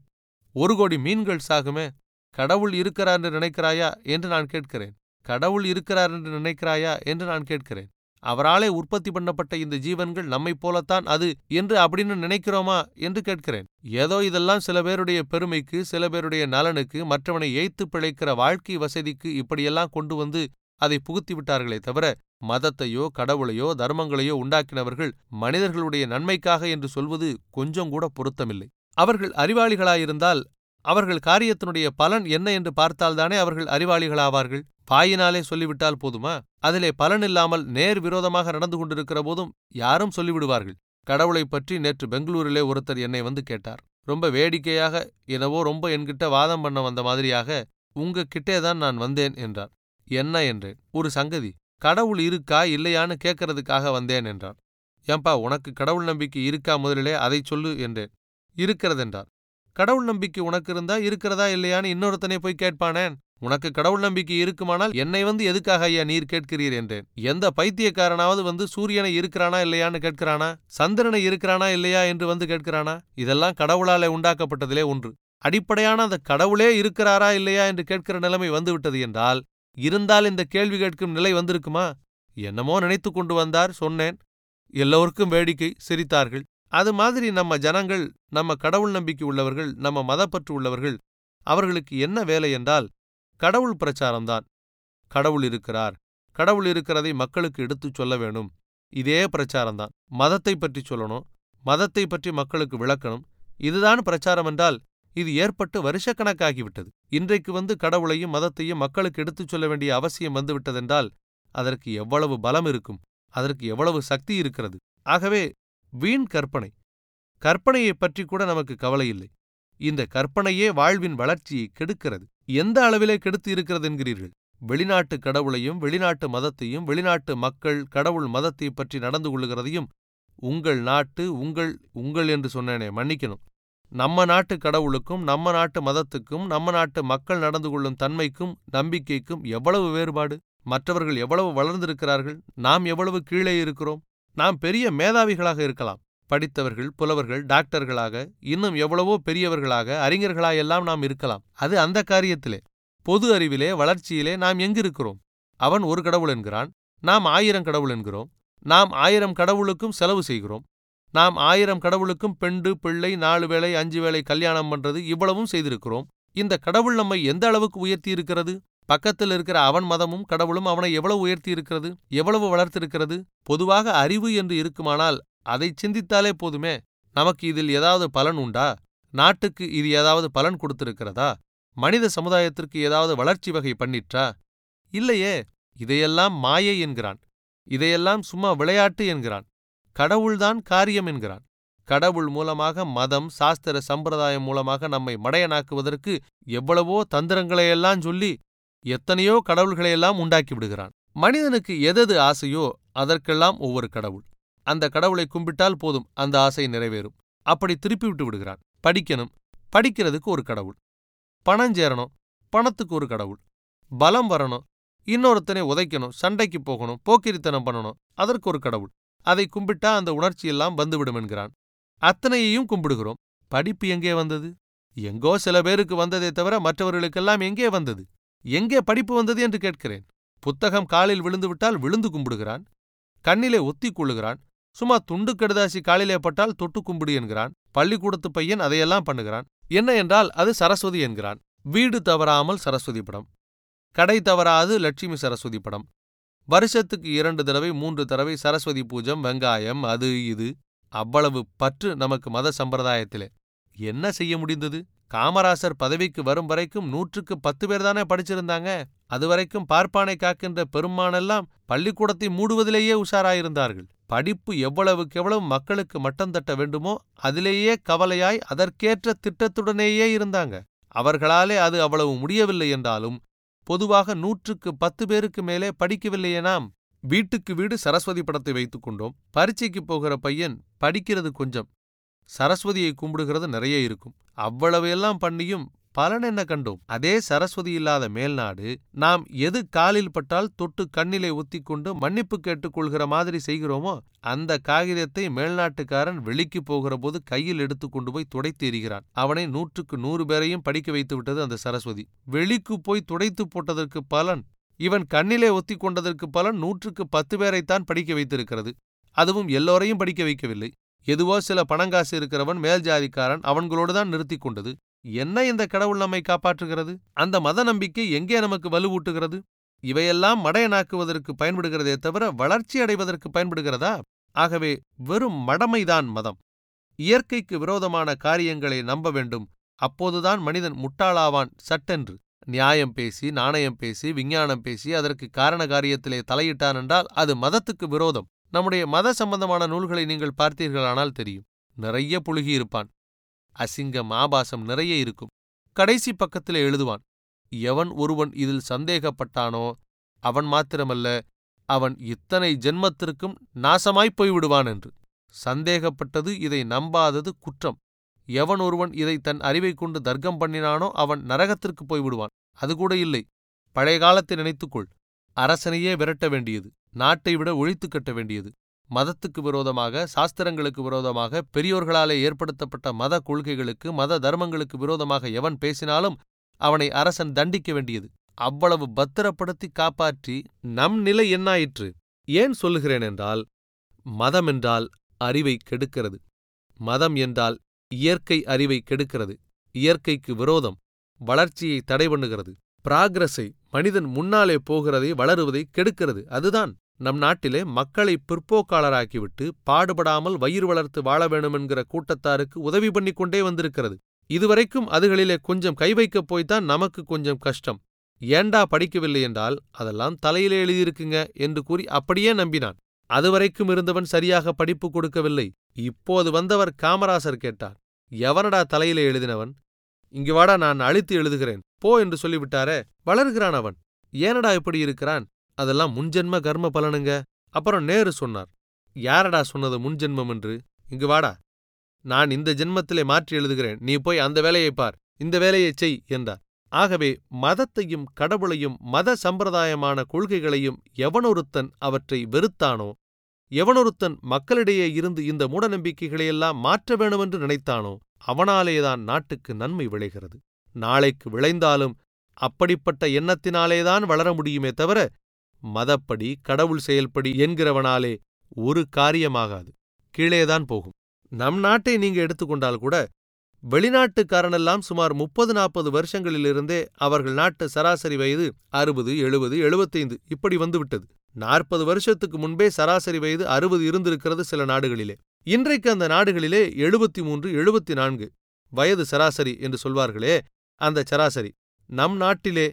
ஒரு கோடி மீன்கள் சாகுமே? கடவுள் இருக்கிறார் என்று நினைக்கிறாயா? என்று நான் கேட்கிறேன். கடவுள் இருக்கிறார் என்று நினைக்கிறாயா? என்று நான் கேட்கிறேன். அவராலே உற்பத்தி பண்ணப்பட்ட இந்த ஜீவன்கள் நம்மைப் போலத்தான் அது என்று அப்படின்னு நினைக்கிறோமா என்று கேட்கிறேன். ஏதோ இதெல்லாம் சில பேருடைய பெருமைக்கு சில பேருடைய நலனுக்கு மற்றவனை ஏய்த்து பிழைக்கிற வாழ்க்கை வசதிக்கு இப்படியெல்லாம் கொண்டு வந்து அதை புகுத்தி விட்டார்களே தவிர மதத்தையோ கடவுளையோ தர்மங்களையோ உண்டாக்கினவர்கள் மனிதர்களுடைய நன்மைக்காக என்று சொல்வது கொஞ்சம் கூட பொருத்தமில்லை. அவர்கள் அறிவாளிகளாயிருந்தால் அவர்கள் காரியத்தினுடைய பலன் என்ன என்று பார்த்தால்தானே அவர்கள் அறிவாளிகளாவார்கள். பாயினாலே சொல்லிவிட்டால் போதுமா? அதிலே பலனில்லாமல் நேர் விரோதமாக நடந்து கொண்டிருக்கிற போதும் யாரும் சொல்லிவிடுவார்கள். கடவுளைப் பற்றி நேற்று பெங்களூரிலே ஒருத்தர் என்னை வந்து கேட்டார். ரொம்ப வேடிக்கையாக எனவோ ரொம்ப என்கிட்ட வாதம் பண்ண வந்த மாதிரியாக உங்க கிட்டேதான் நான் வந்தேன் என்றார். என்ன? என்றேன். ஒரு சங்கதி. கடவுள் இருக்கா இல்லையான்னு கேட்கறதுக்காக வந்தேன் என்றார். ஏன்பா உனக்கு கடவுள் நம்பிக்கை இருக்கா முதலிலே? அதை சொல்லு என்றேன். இருக்கிறதென்றார். கடவுள் நம்பிக்கை உனக்கு இருந்தா இருக்கிறதா இல்லையான்னு இன்னொருத்தனை போய் கேட்பானேன்? உனக்கு கடவுள் நம்பிக்கை இருக்குமானால் என்னை வந்து எதுக்காக ஐயா நீர் கேட்கிறீர் என்றேன். எந்த பைத்தியக்காரனாவது வந்து சூரியனை இருக்கிறானா இல்லையான்னு கேட்கிறானா? சந்திரனை இருக்கிறானா இல்லையா என்று வந்து கேட்கிறானா? இதெல்லாம் கடவுளாலே உண்டாக்கப்பட்டதிலே ஒன்று. அடிப்படையான அந்த கடவுளே இருக்கிறாரா இல்லையா என்று கேட்கிற நிலைமை வந்துவிட்டது என்றால் இருந்தால் இந்த கேள்வி கேட்கும் நிலை வந்திருக்குமா? என்னமோ நினைத்து கொண்டு வந்தார் சொன்னேன். எல்லோருக்கும் வேடிக்கை சிரித்தார்கள். அது மாதிரி நம்ம ஜனங்கள் நம்ம கடவுள் நம்பிக்கை உள்ளவர்கள் நம்ம மதப்பற்று உள்ளவர்கள் அவர்களுக்கு என்ன வேலை என்றால் கடவுள் பிரச்சாரம்தான். கடவுள் இருக்கிறார். கடவுள் இருக்கிறதை மக்களுக்கு எடுத்துச் சொல்ல வேணும். இதே பிரச்சாரம்தான். மதத்தை பற்றி சொல்லணும். மதத்தை பற்றி மக்களுக்கு விளக்கணும். இதுதான் பிரச்சாரம் என்றால் இது ஏற்பட்டு வருஷக்கணக்காகிவிட்டது. இன்றைக்கு வந்து கடவுளையும் மதத்தையும் மக்களுக்கு எடுத்துச் சொல்ல வேண்டிய அவசியம் வந்துவிட்டதென்றால் அதற்கு எவ்வளவு பலம் இருக்கும்? அதற்கு எவ்வளவு சக்தி இருக்கிறது? ஆகவே வீண் கற்பனை. கற்பனையைப் பற்றி கூட நமக்கு கவலை இல்லை. இந்த கற்பனையே வாழ்வின் வளர்ச்சியை கெடுக்கிறது. எந்த அளவிலே கெடுத்து இருக்கிறது என்கிறீர்கள் வெளிநாட்டு கடவுளையும் வெளிநாட்டு மதத்தையும் வெளிநாட்டு மக்கள் கடவுள் மதத்தை பற்றி நடந்து கொள்ளுகிறதையும் உங்கள் நாட்டு உங்கள் உங்கள் என்று சொன்னேனே மன்னிக்கணும். நம்ம நாட்டு கடவுளுக்கும் நம்ம நாட்டு மதத்துக்கும் நம்ம நாட்டு மக்கள் நடந்து கொள்ளும் தன்மைக்கும் நம்பிக்கைக்கும் எவ்வளவு வேறுபாடு? மற்றவர்கள் எவ்வளவு வளர்ந்திருக்கிறார்கள்? நாம் எவ்வளவு கீழே இருக்கிறோம்? நாம் பெரிய மேதாவிகளாக இருக்கலாம். படித்தவர்கள் புலவர்கள் டாக்டர்களாக இன்னும் எவ்வளவோ பெரியவர்களாக அறிஞர்களாயெல்லாம் நாம் இருக்கலாம். அது அந்த காரியத்திலே பொது அறிவிலே வளர்ச்சியிலே நாம் எங்கிருக்கிறோம்? அவன் ஒரு கடவுள் என்கிறான் நாம் ஆயிரம் கடவுள் என்கிறோம் நாம் ஆயிரம் கடவுளுக்கும் செலவு செய்கிறோம் நாம் ஆயிரம் கடவுளுக்கும் பெண்டு பிள்ளை நாலு வேளை அஞ்சு வேளை கல்யாணம் பண்றது இவ்வளவும் செய்திருக்கிறோம். இந்த கடவுள் நம்மை எந்த அளவுக்கு உயர்த்தி இருக்கிறது பக்கத்தில் இருக்கிற அவன் மதமும் கடவுளும் அவனை எவ்வளவு உயர்த்தி இருக்கிறது எவ்வளவு வளர்த்திருக்கிறது? பொதுவாக அறிவு என்று இருக்குமானால் அதை சிந்தித்தாலே போதுமே நமக்கு இதில் ஏதாவது பலன் உண்டா? நாட்டுக்கு இது ஏதாவது பலன் கொடுத்திருக்கிறதா? மனித சமுதாயத்திற்கு ஏதாவது வளர்ச்சி வகை பண்ணிற்றா? இல்லையே இதையெல்லாம் மாயை என்கிறான். இதையெல்லாம் சும்மா விளையாட்டு என்கிறான். கடவுள்தான் காரியம் என்கிறான். கடவுள் மூலமாக மதம் சாஸ்திர சம்பிரதாயம் மூலமாக நம்மை மடையனாக்குவதற்கு எவ்வளவோ தந்திரங்களையெல்லாம் சொல்லி எத்தனையோ கடவுள்களையெல்லாம் உண்டாக்கி விடுகிறான். மனிதனுக்கு எதது ஆசையோ அதற்கெல்லாம் ஒவ்வொரு கடவுள். அந்த கடவுளை கும்பிட்டால் போதும் அந்த ஆசை நிறைவேறும். அப்படி திருப்பி விட்டு விடுகிறான். படிக்கணும். படிக்கிறதுக்கு ஒரு கடவுள். பணம் சேரணும். பணத்துக்கு ஒரு கடவுள். பலம் வரணும். இன்னொருத்தனை உதைக்கணும். சண்டைக்கு போகணும். போக்கிரித்தனம் பண்ணணும். அதற்கு ஒரு கடவுள். அதை கும்பிட்டா அந்த உணர்ச்சியெல்லாம் வந்துவிடும் என்கிறான். அத்தனையையும் கும்பிடுகிறோம். படிப்பு எங்கே வந்தது? எங்கோ சில பேருக்கு வந்ததே தவிர மற்றவர்களுக்கெல்லாம் எங்கே வந்தது? எங்கே படிப்பு வந்தது என்று கேட்கிறேன். புத்தகம் காலில் விழுந்துவிட்டால் விழுந்து கும்பிடுகிறான். கண்ணிலே ஒத்திக் கொள்ளுகிறான். சும்மா துண்டு கடுதாசி காலிலே பட்டால் தொட்டு கும்பிடு என்கிறான். பள்ளிக்கூடத்து பையன் அதையெல்லாம் பண்ணுகிறான். என்ன என்றால் அது சரஸ்வதி என்கிறான். வீடு தவறாமல் சரஸ்வதி படம். கடை தவறாது லட்சுமி சரஸ்வதி படம். வருஷத்துக்கு இரண்டு தடவை மூன்று தடவை சரஸ்வதி பூஜம் வெங்காயம் அது இது. அவ்வளவு பற்று நமக்கு மத சம்பிரதாயத்திலே. என்ன செய்ய முடிந்தது? காமராசர் பதவிக்கு வரும் வரைக்கும் நூற்றுக்கு பத்து பேர் தானே படிச்சிருந்தாங்க. அதுவரைக்கும் பார்ப்பானை காக்கின்ற பெருமானெல்லாம் பள்ளிக்கூடத்தை மூடுவதிலேயே உஷாராயிருந்தார்கள். படிப்பு எவ்வளவுக்கு எவ்வளவு மக்களுக்கு மட்டம் தட்ட வேண்டுமோ அதிலேயே கவலையாய் அதற்கேற்ற திட்டத்துடனேயே இருந்தாங்க. அவர்களாலே அது அவ்வளவு முடியவில்லை என்றாலும் பொதுவாக நூற்றுக்கு பத்து பேருக்கு மேலே படிக்கவில்லையே நாம். வீட்டுக்கு வீடு சரஸ்வதி படத்தை வைத்துக் கொண்டோம். பரீட்சைக்கு போகிற பையன் படிக்கிறது கொஞ்சம். சரஸ்வதியை கும்பிடுகிறது நிறைய இருக்கும். அவ்வளவு எல்லாம் பண்ணியும் பலன் என்ன கண்டோம்? அதே சரஸ்வதி இல்லாத மேல்நாடு நாம் எது காலில் பட்டால் தொட்டு கண்ணிலே ஒத்திக்கொண்டு மன்னிப்பு கேட்டுக்கொள்கிற மாதிரி செய்கிறோமோ அந்த காகிதத்தை மேல்நாட்டுக்காரன் வெளிக்கு போகிற போது கையில் எடுத்து கொண்டு போய் துடைத்து எறிகிறான் அவனை நூற்றுக்கு நூறு பேரையும் படிக்க வைத்து விட்டது அந்த சரஸ்வதி. வெளிக்கு போய் துடைத்து போட்டதற்கு பலன் இவன் கண்ணிலே ஒத்தி கொண்டதற்கு பலன் நூற்றுக்கு பத்து பேரைத்தான் படிக்க வைத்திருக்கிறது. அதுவும் எல்லோரையும் படிக்க வைக்கவில்லை. எதுவோ சில பணங்காசு இருக்கிறவன் மேல் ஜாதிக்காரன் அவன்களோடு தான் நிறுத்தி கொண்டது. என்ன இந்த கடவுள் நம்மை காப்பாற்றுகிறது? அந்த மத நம்பிக்கை எங்கே நமக்கு வலுவூட்டுகிறது? இவையெல்லாம் மடையனாக்குவதற்கு பயன்படுகிறதே தவிர வளர்ச்சி அடைவதற்கு பயன்படுகிறதா? ஆகவே வெறும் மடமைதான் மதம். இயற்கைக்கு விரோதமான காரியங்களை நம்ப வேண்டும். அப்போதுதான் மனிதன் முட்டாளாவான் சட்டென்று. நியாயம் பேசி நாணயம் பேசி விஞ்ஞானம் பேசி அதற்கு காரண காரியத்திலே தலையிட்டான் என்றால் அது மதத்துக்கு விரோதம். நம்முடைய மத சம்பந்தமான நூல்களை நீங்கள் பார்த்தீர்களானால் தெரியும். நிறைய புழுகியிருப்பான். அசிங்கம் ஆபாசம் நிறைய இருக்கும். கடைசி பக்கத்தில் எழுதுவான் எவன் ஒருவன் இதில் சந்தேகப்பட்டானோ அவன் மாத்திரமல்ல அவன் இத்தனை ஜென்மத்திற்கும் நாசமாய்ப் போய்விடுவான் என்று. சந்தேகப்பட்டது இதை நம்பாதது குற்றம். எவன் ஒருவன் இதை தன் அறிவை கொண்டு தர்க்கம் பண்ணினானோ அவன் நரகத்திற்கு போய்விடுவான். அது கூட இல்லை. பழைய காலத்தை நினைத்துக்கொள். அரசனையே விரட்ட வேண்டியது. நாட்டை விட ஒழித்து கட்ட வேண்டியது. மதத்துக்கு விரோதமாக சாஸ்திரங்களுக்கு விரோதமாக பெரியோர்களாலே ஏற்படுத்தப்பட்ட மத கொள்கைகளுக்கு மத தர்மங்களுக்கு விரோதமாக எவன் பேசினாலும் அவனை அரசன் தண்டிக்க வேண்டியது. அவ்வளவு பத்திரப்படுத்தி காப்பாற்றி நம் நிலை என்னாயிற்று? ஏன் சொல்லுகிறேன் என்றால் மதம் என்றால் அறிவை கெடுக்கிறது. மதம் என்றால் இயற்கை அறிவை கெடுக்கிறது. இயற்கைக்கு விரோதம் வளர்ச்சியை தடை பண்ணுகிறது பிராகிரஸை மனிதன் முன்னாலே போகிறதை வளருவதை கெடுக்கிறது. அதுதான் நம் நாட்டிலே மக்களை பிற்போக்காளராக்கிவிட்டு பாடுபடாமல் வயிறு வளர்த்து வாழ வேணுமென்கிற கூட்டத்தாருக்கு உதவி பண்ணி கொண்டே வந்திருக்கிறது. இதுவரைக்கும் அதுகளிலே கொஞ்சம் கை வைக்கப் போய்த்தான் நமக்கு கொஞ்சம் கஷ்டம். ஏண்டா படிக்கவில்லை என்றால் அதெல்லாம் தலையிலே எழுதியிருக்குங்க என்று கூறி அப்படியே நம்பினான். அதுவரைக்கும் இருந்தவன் சரியாக படிப்பு கொடுக்கவில்லை. இப்போது வந்தவர் காமராசர் கேட்டார். எவனடா தலையிலே எழுதினவன்? இங்கு வாடா நான் அழித்து எழுதுகிறேன். போ என்று சொல்லிவிட்டாரே வளர்கிறான் அவன். ஏனடா இப்படி இருக்கிறான்? அதெல்லாம் முன்ஜென்ம கர்ம பலனுங்க. அப்புறம் நேரு சொன்னார் யாரடா சொன்னது முன்ஜென்மம் என்று? இங்கு வாடா. நான் இந்த ஜென்மத்திலே மாற்றி எழுதுகிறேன். நீ போய் அந்த வேலையை பார். இந்த வேலையை செய் என்றார். ஆகவே மதத்தையும் கடவுளையும் மத சம்பிரதாயமான கொள்கைகளையும் எவனொருத்தன் அவற்றை வெறுத்தானோ எவனொருத்தன் மக்களிடையே இருந்து இந்த மூடநம்பிக்கைகளையெல்லாம் மாற்ற வேணுமென்று நினைத்தானோ அவனாலேதான் நாட்டுக்கு நன்மை விளைகிறது. நாளைக்கு விளைந்தாலும் அப்படிப்பட்ட எண்ணத்தினாலேதான் வளர முடியுமே தவிர மதப்படி கடவுள் செயல்படி என்கிறவனாலே ஒரு காரியமாகாது. கீழேதான் போகும். நம் நாட்டை நீங்க எடுத்துக்கொண்டால் கூட வெளிநாட்டுக்காரனெல்லாம் சுமார் முப்பது நாற்பது வருஷங்களிலிருந்தே அவர்கள் நாட்டு சராசரி வயது அறுபது எழுபது எழுபத்தைந்து இப்படி வந்துவிட்டது. நாற்பது வருஷத்துக்கு முன்பே சராசரி வயது அறுபது இருந்திருக்கிறது சில நாடுகளிலே. இன்றைக்கு அந்த நாடுகளிலே எழுபத்தி மூன்று எழுபத்தி நான்கு வயது சராசரி என்று சொல்வார்களே அந்த சராசரி நம் நாட்டிலே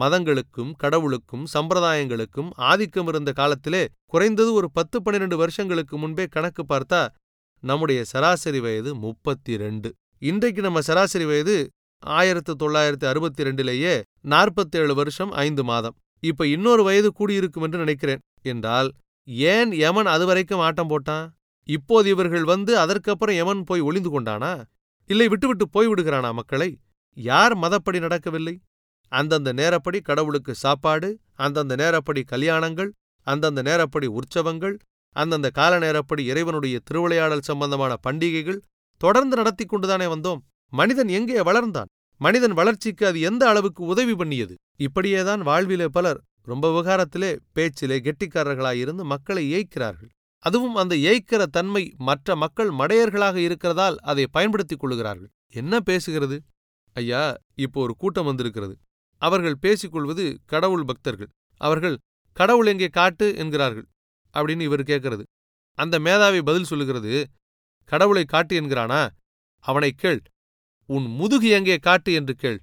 மதங்களுக்கும் கடவுளுக்கும் சம்பிரதாயங்களுக்கும் ஆதிக்கம் இருந்த காலத்திலே குறைந்தது ஒரு பத்து பன்னிரண்டு வருஷங்களுக்கு முன்பே கணக்கு பார்த்தா நம்முடைய சராசரி வயது முப்பத்தி ரெண்டு இன்றைக்கு நம்ம சராசரி வயது ஆயிரத்து தொள்ளாயிரத்து அறுபத்தி ரெண்டிலேயே நாற்பத்தேழு வருஷம் ஐந்து மாதம். இப்ப இன்னொரு வயது கூடியிருக்கும் என்று நினைக்கிறேன். என்றால் ஏன் யமன் அதுவரைக்கும் ஆட்டம் போட்டான்? இப்போது இவர்கள் வந்து அதற்கப்புறம் யமன் போய் ஒளிந்து கொண்டானா? இல்லை விட்டுவிட்டு போய்விடுகிறானா மக்களை? யார் மதப்படி நடக்கவில்லை? அந்தந்த நேரப்படி கடவுளுக்கு சாப்பாடு அந்தந்த நேரப்படி கல்யாணங்கள் அந்தந்த நேரப்படி உற்சவங்கள் அந்தந்த கால நேரப்படி இறைவனுடைய திருவிளையாடல் சம்பந்தமான பண்டிகைகள் தொடர்ந்து நடத்தி கொண்டுதானே வந்தோம். மனிதன் எங்கே வளர்ந்தான்? மனிதன் வளர்ச்சிக்கு அது எந்த அளவுக்கு உதவி பண்ணியது? இப்படியேதான் வாழ்விலே பலர் ரொம்ப விவகாரத்திலே பேச்சிலே கெட்டிக்காரர்களாயிருந்து மக்களை ஏய்க்கிறார்கள். அதுவும் அந்த ஏய்க்கிற தன்மை மற்ற மக்கள் மடையர்களாக இருக்கிறதால் அதை பயன்படுத்திக் கொள்ளுகிறார்கள். என்ன பேசுகிறது? ஐயா இப்போ ஒரு கூட்டம் வந்திருக்கிறது. அவர்கள் பேசிக்கொள்வது கடவுள் பக்தர்கள். அவர்கள் கடவுள் எங்கே காட்டு? என்கிறார்கள். அப்படின்னு இவர் கேட்கறது. அந்த மேதாவி பதில் சொல்லுகிறது கடவுளை காட்டு என்கிறானா? அவனை கேள். உன் முதுகு எங்கே காட்டு? என்று கேள்.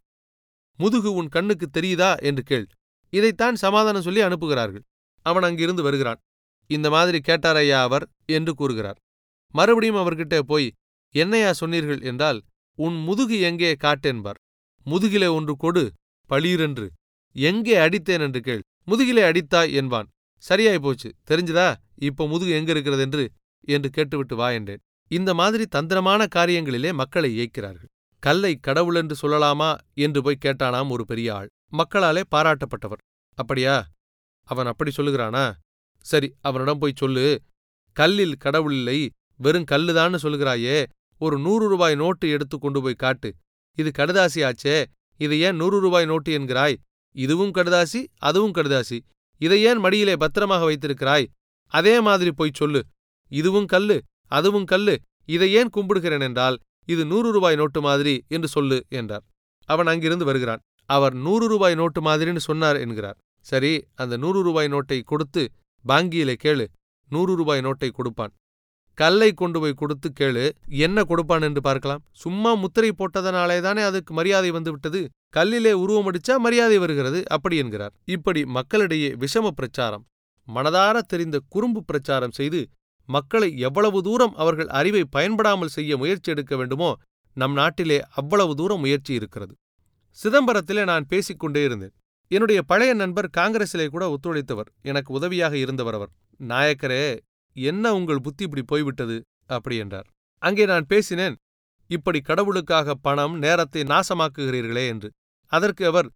முதுகு உன் கண்ணுக்கு தெரியுதா? என்று கேள். இதைத்தான் சமாதானம் சொல்லி அனுப்புகிறார்கள். அவன் அங்கிருந்து வருகிறான். இந்த மாதிரி கேட்டாரையா அவர்? என்று கூறுகிறார். மறுபடியும் அவர்கிட்ட போய் என்னையா சொன்னீர்கள் என்றால் உன் முதுகு எங்கே காட்டென்பார்? முதுகிலே ஒன்று கொடு. பளீரென்று. எங்கே அடித்தேன் என்று கேள். முதுகிலே அடித்தாய் என்பான். சரியாய் போச்சு. தெரிஞ்சுதா? இப்ப முதுகு எங்க இருக்கிறது என்று என்று கேட்டுவிட்டு வா என்றேன். இந்த மாதிரி தந்திரமான காரியங்களிலே மக்களை இயக்கிறார்கள் கல்லை கடவுளென்று சொல்லலாமா? என்று போய் கேட்டானாம் ஒரு பெரிய ஆள். மக்களாலே பாராட்டப்பட்டவர். அப்படியா? அவன் அப்படி சொல்லுகிறானா? சரி அவனிடம் போய் சொல்லு. கல்லில் கடவுள் இல்லை. வெறும் கல்லுதான்னு சொல்லுகிறாயே. ஒரு நூறு ரூபாய் நோட்டு எடுத்து கொண்டு போய் காட்டு. இது கடுதாசி ஆச்சே இதை ஏன் நூறு ரூபாய் நோட்டு என்கிறாய்? இதுவும் கடுதாசி அதுவும் கடுதாசி. இதை ஏன் மடியிலே பத்திரமாக வைத்திருக்கிறாய்? அதே மாதிரி போய் சொல்லு. இதுவும் கல்லு அதுவும் கல்லு. இதை ஏன் கும்பிடுகிறேன் என்றால் இது நூறு ரூபாய் நோட்டு மாதிரி என்று சொல்லு என்றார். அவன் அங்கிருந்து வருகிறான். அவர் நூறு ரூபாய் நோட்டு மாதிரின்னு சொன்னார் என்கிறார். சரி அந்த நூறு ரூபாய் நோட்டை கொடுத்து பாங்கியிலே கேளு. நூறு ரூபாய் நோட்டை கொடுப்பான். கல்லை கொண்டு போய் கொடுத்து கேளு என்ன கொடுப்பான் என்று பார்க்கலாம். சும்மா முத்திரை போட்டதனாலே தானே அதுக்கு மரியாதை வந்து விட்டது. கல்லிலே உருவம் அடிச்சா மரியாதை வருகிறது அப்படி என்கிறார். இப்படி மக்களிடையே விஷம பிரச்சாரம் மனதார தெரிந்த குறும்பு பிரச்சாரம் செய்து மக்களை எவ்வளவு தூரம் அவர்கள் அறிவை பயன்படாமல் செய்ய முயற்சி எடுக்க வேண்டுமோ நம் நாட்டிலே அவ்வளவு தூரம் முயற்சி இருக்கிறது. சிதம்பரத்திலே நான் பேசிக்கொண்டே இருந்தேன். என்னுடைய பழைய நண்பர் காங்கிரசிலே கூட ஒத்துழைத்தவர். எனக்கு உதவியாக இருந்தவர் அவர். நாயக்கரே என்ன உங்கள் புத்தி இப்படி போய்விட்டது? அப்படி என்றார். அங்கே நான் பேசினேன் இப்படி கடவுளுக்காக பணம் நேரத்தை நாசமாக்குகிறீர்களே என்று. அதற்கு அவர்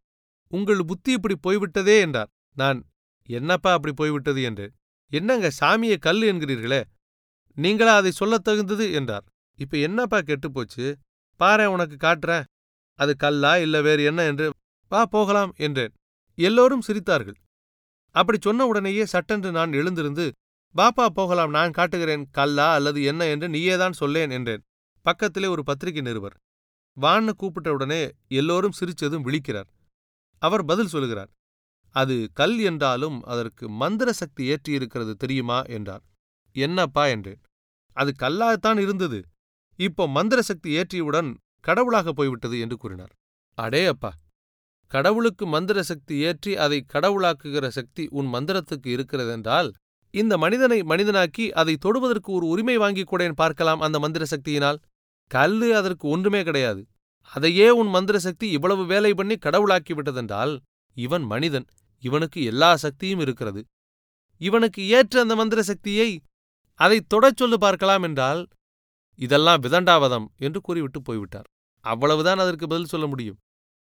உங்கள் புத்தி இப்படி போய்விட்டதே என்றார். நான் என்னப்பா அப்படி போய்விட்டது என்றேன் என்னங்க சாமியை கல் என்கிறீர்களே. நீங்களா அதை சொல்லத் தகுந்தது என்றார். இப்ப என்னப்பா கெட்டுப்போச்சு? பாரேன் உனக்கு காட்டுறேன். அது கல்லா இல்ல வேறு என்ன என்று. வா போகலாம் என்றேன். எல்லோரும் சிரித்தார்கள். அப்படி சொன்ன உடனேயே சட்டென்று நான் எழுந்திருந்து பாப்பா போகலாம் நான் காட்டுகிறேன் கல்லா அல்லது என்ன என்று நீயேதான் சொல்லேன் என்றேன். பக்கத்திலே ஒரு பத்திரிகை நிருபர். வான்னு கூப்பிட்ட உடனே எல்லோரும் சிரிச்சதும் விழிக்கிறார். அவர் பதில் சொல்லுகிறார் அது கல் என்றாலும் அதற்கு மந்திர சக்தி ஏற்றியிருக்கிறது தெரியுமா? என்றார். என்னப்பா? என்றேன். அது கல்லாகத்தான் இருந்தது. இப்போ மந்திர சக்தி ஏற்றியவுடன் கடவுளாக போய்விட்டது என்று கூறினார். அடே அப்பா! கடவுளுக்கு மந்திர சக்தி ஏற்றி அதை கடவுளாக்குகிற சக்தி உன் மந்திரத்துக்கு இருக்கிறதென்றால் இந்த மனிதனை மனிதனாக்கி அதை தொடுவதற்கு ஒரு உரிமை வாங்கிக் கூடேன் பார்க்கலாம் அந்த மந்திர சக்தியினால் கல்லு அதற்கு ஒன்றுமே கிடையாது. அதையே உன் மந்திர சக்தி இவ்வளவு வேலை பண்ணி கடவுளாக்கி விட்டதென்றால் இவன் மனிதன். இவனுக்கு எல்லா சக்தியும் இருக்கிறது. இவனுக்கு ஏற்ற அந்த மந்திர சக்தியை அதை தொடச் சொல்லு பார்க்கலாம் என்றால் இதெல்லாம் விதண்டாவதம் என்று கூறிவிட்டு போய்விட்டார். அவ்வளவுதான் அதற்கு பதில் சொல்ல முடியும்.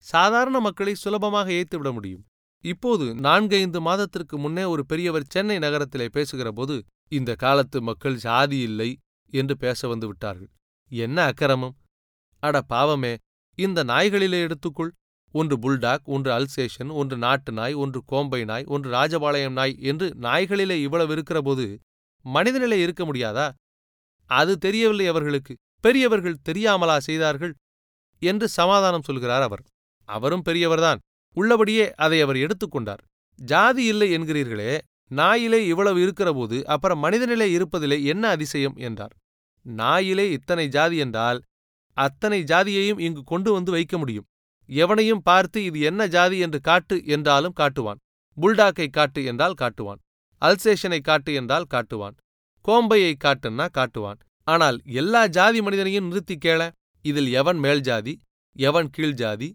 சாதாரண மக்களை சுலபமாக ஏய்த்து விட முடியும். இப்போது நான்கைந்து மாதத்திற்கு முன்னே ஒரு பெரியவர் சென்னை நகரத்திலே பேசுகிற போது இந்த காலத்து மக்கள் சாதி இல்லை என்று பேச வந்து விட்டார்கள். என்ன அக்கிரமம்? அட பாவமே! இந்த நாய்களிலே எடுத்துக்கொள். ஒன்று புல்டாக் ஒன்று அல்சேஷன் ஒன்று நாட்டு நாய் ஒன்று கோம்பை நாய் ஒன்று ராஜபாளையம் நாய் என்று நாய்களிலே இவ்வளவு இருக்கிறபோது மனிதனிலே இருக்க முடியாதா? அது தெரியவில்லை அவர்களுக்கு. பெரியவர்கள் தெரியாமலா செய்தார்கள்? என்று சமாதானம் சொல்கிறார் அவர். அவரும் பெரியவர்தான் உள்ளபடியே அதை அவர் எடுத்துக்கொண்டார். ஜாதி இல்லை என்கிறீர்களே நாயிலே இவ்வளவு இருக்கிறபோது அப்புறம் மனிதனிலே இருப்பதிலே என்ன அதிசயம்? என்றார். நாயிலே இத்தனை ஜாதி என்றால் அத்தனை ஜாதியையும் இங்கு கொண்டு வந்து வைக்க முடியும். எவனையும் பார்த்து இது என்ன ஜாதி என்று காட்டு என்றாலும் காட்டுவான். புல்டாக்கை காட்டு என்றால் காட்டுவான். அல்சேஷனை காட்டு என்றால் காட்டுவான். கோம்பையை காட்டுன்னா காட்டுவான். ஆனால் எல்லா ஜாதி மனிதனையும் நிறுத்தி கேள இதில் எவன் மேல் ஜாதி எவன் கீழ் ஜாதி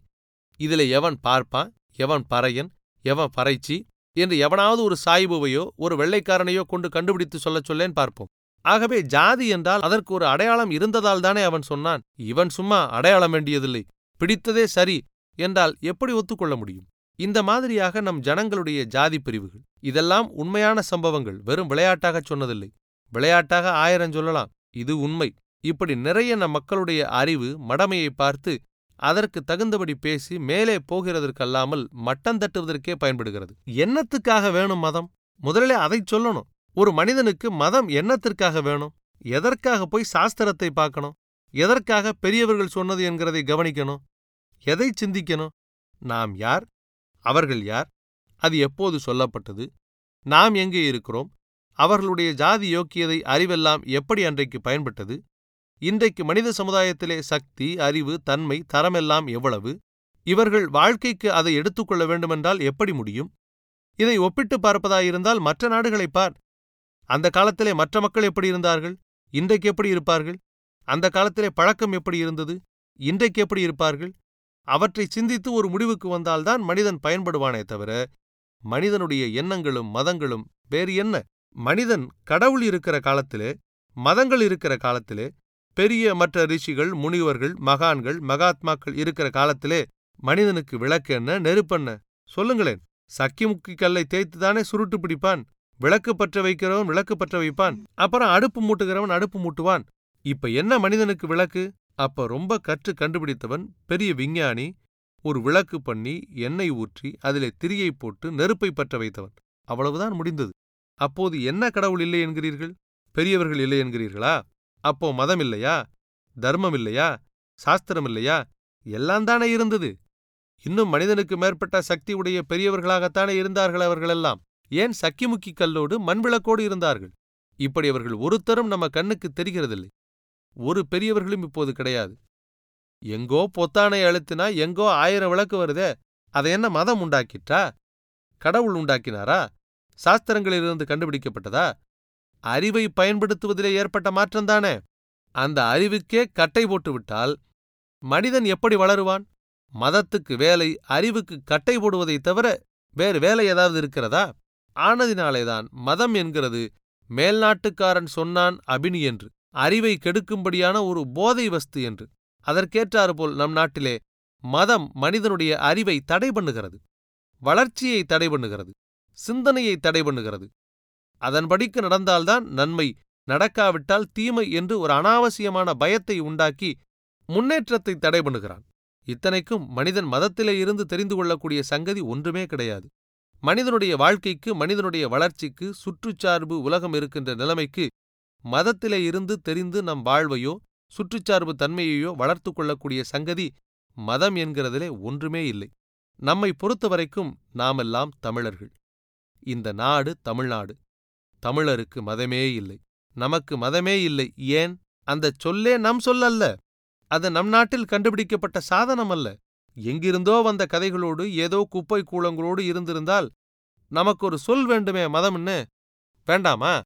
இதில் எவன் பார்ப்பான் எவன் பறையன் எவன் பறைச்சி என்று எவனாவது ஒரு சாயிபுவையோ ஒரு வெள்ளைக்காரனையோ கொண்டு கண்டுபிடித்து சொல்லச் சொல்லேன் பார்ப்போம். ஆகவே ஜாதி என்றால் அதற்கு ஒரு அடையாளம் இருந்ததால் தானே அவன் சொன்னான் இவன் சும்மா அடையாளம் வேண்டியதில்லை பிடித்ததே சரி என்றால் எப்படி ஒத்துக்கொள்ள முடியும்? இந்த மாதிரியாக நம் ஜனங்களுடைய ஜாதி பிரிவுகள் இதெல்லாம் உண்மையான சம்பவங்கள் வெறும் விளையாட்டாகச் சொன்னதில்லை. விளையாட்டாக ஆயிரம் சொல்லலாம் இது உண்மை. இப்படி நிறைய நம் மக்களுடைய அறிவு மடமையை பார்த்து அதற்கு தகுந்தபடி பேசி மேலே போகிறதற்கல்லாமல் மட்டம் தட்டுவதற்கே பயன்படுகிறது. என்னத்துக்காக வேணும் மதம்? முதலிலே அதைச் சொல்லணும். ஒரு மனிதனுக்கு மதம் என்னத்திற்காக வேணும்? எதற்காக போய் சாஸ்திரத்தை பார்க்கணும்? எதற்காக பெரியவர்கள் சொன்னது என்கிறதை கவனிக்கணும்? எதை சிந்திக்கணும்? நாம் யார்? அவர்கள் யார்? அது எப்போது சொல்லப்பட்டது? நாம் எங்கே இருக்கிறோம்? அவர்களுடைய ஜாதி யோக்கியதை அறிவெல்லாம் எப்படி அன்றைக்கு பயன்பட்டது? இன்றைக்கு மனித சமுதாயத்திலே சக்தி அறிவு தன்மை தரமெல்லாம் எவ்வளவு? இவர்கள் வாழ்க்கைக்கு அதை எடுத்துக்கொள்ள வேண்டுமென்றால் எப்படி முடியும்? இதை ஒப்பிட்டு பார்ப்பதாயிருந்தால் மற்ற நாடுகளைப் பார். அந்த காலத்திலே மற்ற மக்கள் எப்படி இருந்தார்கள்? இன்றைக்கு எப்படி இருப்பார்கள்? அந்த காலத்திலே பழக்கம் எப்படி இருந்தது? இன்றைக்கு எப்படி இருப்பார்கள்? அவற்றை சிந்தித்து ஒரு முடிவுக்கு வந்தால்தான் மனிதன் பயன்படுவானே தவிர மனிதனுடைய எண்ணங்களும் மதங்களும் வேறு என்ன? மனிதன் கடவுள் இருக்கிற காலத்திலே மதங்கள் இருக்கிற காலத்திலே பெரிய மற்ற ரிஷிகள் முனிவர்கள் மகான்கள் மகாத்மாக்கள் இருக்கிற காலத்திலே மனிதனுக்கு விளக்கென்ன நெருப்பென்ன சொல்லுங்களேன். சக்கி முக்கி கல்லை தேய்த்துதானே சுருட்டு பிடிப்பான்? விளக்கு பற்ற வைக்கிறவன் விளக்கு பற்ற வைப்பான். அப்புறம் அடுப்பு மூட்டுகிறவன் அடுப்பு மூட்டுவான். இப்ப என்ன மனிதனுக்கு விளக்கு? அப்ப ரொம்ப கற்று கண்டுபிடித்தவன் பெரிய விஞ்ஞானி ஒரு விளக்கு பண்ணி எண்ணெய் ஊற்றி அதிலே திரியை போட்டு நெருப்பை பற்ற வைத்தவன். அவ்வளவுதான் முடிந்தது. அப்போது என்ன கடவுள் இல்லை என்கிறீர்கள்? பெரியவர்கள் இல்லை என்கிறீர்களா? அப்போ மதம் இல்லையா தர்மம் இல்லையா சாஸ்திரம் இல்லையா எல்லாம் தானே இருந்தது. இன்னும் மனிதனுக்கு மேற்பட்ட சக்தி உடைய பெரியவர்களாகத்தானே இருந்தார்கள் அவர்களெல்லாம். ஏன் சக்கிமுக்கி கல்லோடு மண்விளக்கோடு இருந்தார்கள்? இப்படி அவர்கள் ஒருத்தரும் நம்ம கண்ணுக்கு தெரிகிறதில்லை. ஒரு பெரியவர்களும் இப்போது கிடையாது. எங்கோ பொத்தானை அழுத்தினா எங்கோ ஆயிரம் விளக்கு வருதே. அதை என்ன மதம் உண்டாக்கிட்டா கடவுள் உண்டாக்கினாரா? சாஸ்திரங்களிலிருந்து கண்டுபிடிக்கப்பட்டதா? அறிவை பயன்படுத்துவதிலே ஏற்பட்ட மாற்றம்தானே அந்த அறிவுக்கே கட்டை போட்டுவிட்டால் மனிதன் எப்படி வளருவான்? மதத்துக்கு வேலை அறிவுக்கு கட்டை போடுவதைத் தவிர வேறு வேலை ஏதாவது இருக்கிறதா? ஆனதினாலேதான் மதம் என்கிறது மேல்நாட்டுக்காரன் சொன்னான் அபினி என்று. அறிவை கெடுக்கும்படியான ஒரு போதை வஸ்து என்று. அதற்கேற்றாறுபோல் நம் நாட்டிலே மதம் மனிதனுடைய அறிவை தடை பண்ணுகிறது. வளர்ச்சியை தடை பண்ணுகிறது. சிந்தனையை தடை பண்ணுகிறது. அதன்படிக்கு நடந்தால்தான் நன்மை. நடக்காவிட்டால் தீமை என்று ஒரு அனாவசியமான பயத்தை உண்டாக்கி முன்னேற்றத்தை தடை பண்ணுகிறான். இத்தனைக்கும் மனிதன் மதத்திலே இருந்து தெரிந்து கொள்ளக்கூடிய சங்கதி ஒன்றுமே கிடையாது. மனிதனுடைய வாழ்க்கைக்கு மனிதனுடைய வளர்ச்சிக்கு சுற்றுச்சார்பு உலகம் இருக்கின்ற நிலைமைக்கு மதத்திலே இருந்து தெரிந்து நம் வாழ்வையோ சுற்றுச்சார்பு தன்மையையோ வளர்த்து கொள்ளக்கூடிய சங்கதி மதம் என்கிறதிலே ஒன்றுமே இல்லை. நம்மை பொறுத்தவரைக்கும் நாமெல்லாம் தமிழர்கள். இந்த நாடு தமிழ்நாடு. தமிழருக்கு மதமே இல்லை. நமக்கு மதமே இல்லை. ஏன்? அந்த சொல்லே நம் சொல்லல்ல அது நம் நாட்டில் கண்டுபிடிக்கப்பட்ட சாதனம் அல்ல. எங்கிருந்தோ வந்த கதைகளோடு ஏதோ குப்பை கூளங்களோடு இருந்திருந்தால் நமக்கு ஒரு சொல் வேண்டுமே மதம்னு வேண்டாமா?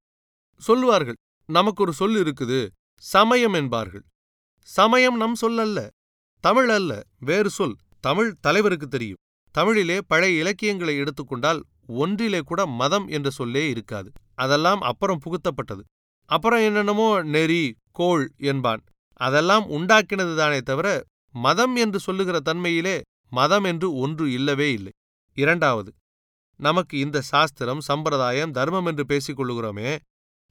சொல்லுவார்கள். நமக்கு ஒரு சொல் இருக்குது. சமயம் என்பார்கள். சமயம் நம் சொல்லல்ல தமிழ் அல்ல. வேறு சொல். தமிழ் தலைவருக்கு தெரியும். தமிழிலே பழைய இலக்கியங்களை எடுத்துக்கொண்டால் ஒன்றிலே கூட மதம் என்ற சொல்லே இருக்காது. அதெல்லாம் அப்புறம் புகுத்தப்பட்டது. அப்புறம் என்னென்னமோ நெறி கோள் என்பான். அதெல்லாம் உண்டாக்கினது தானே தவிர மதம் என்று சொல்லுகிற தன்மையிலே மதம் என்று ஒன்று இல்லவே இல்லை. இரண்டாவது நமக்கு இந்த சாஸ்திரம் சம்பிரதாயம் தர்மம் என்று பேசிக்கொள்ளுகிறோமே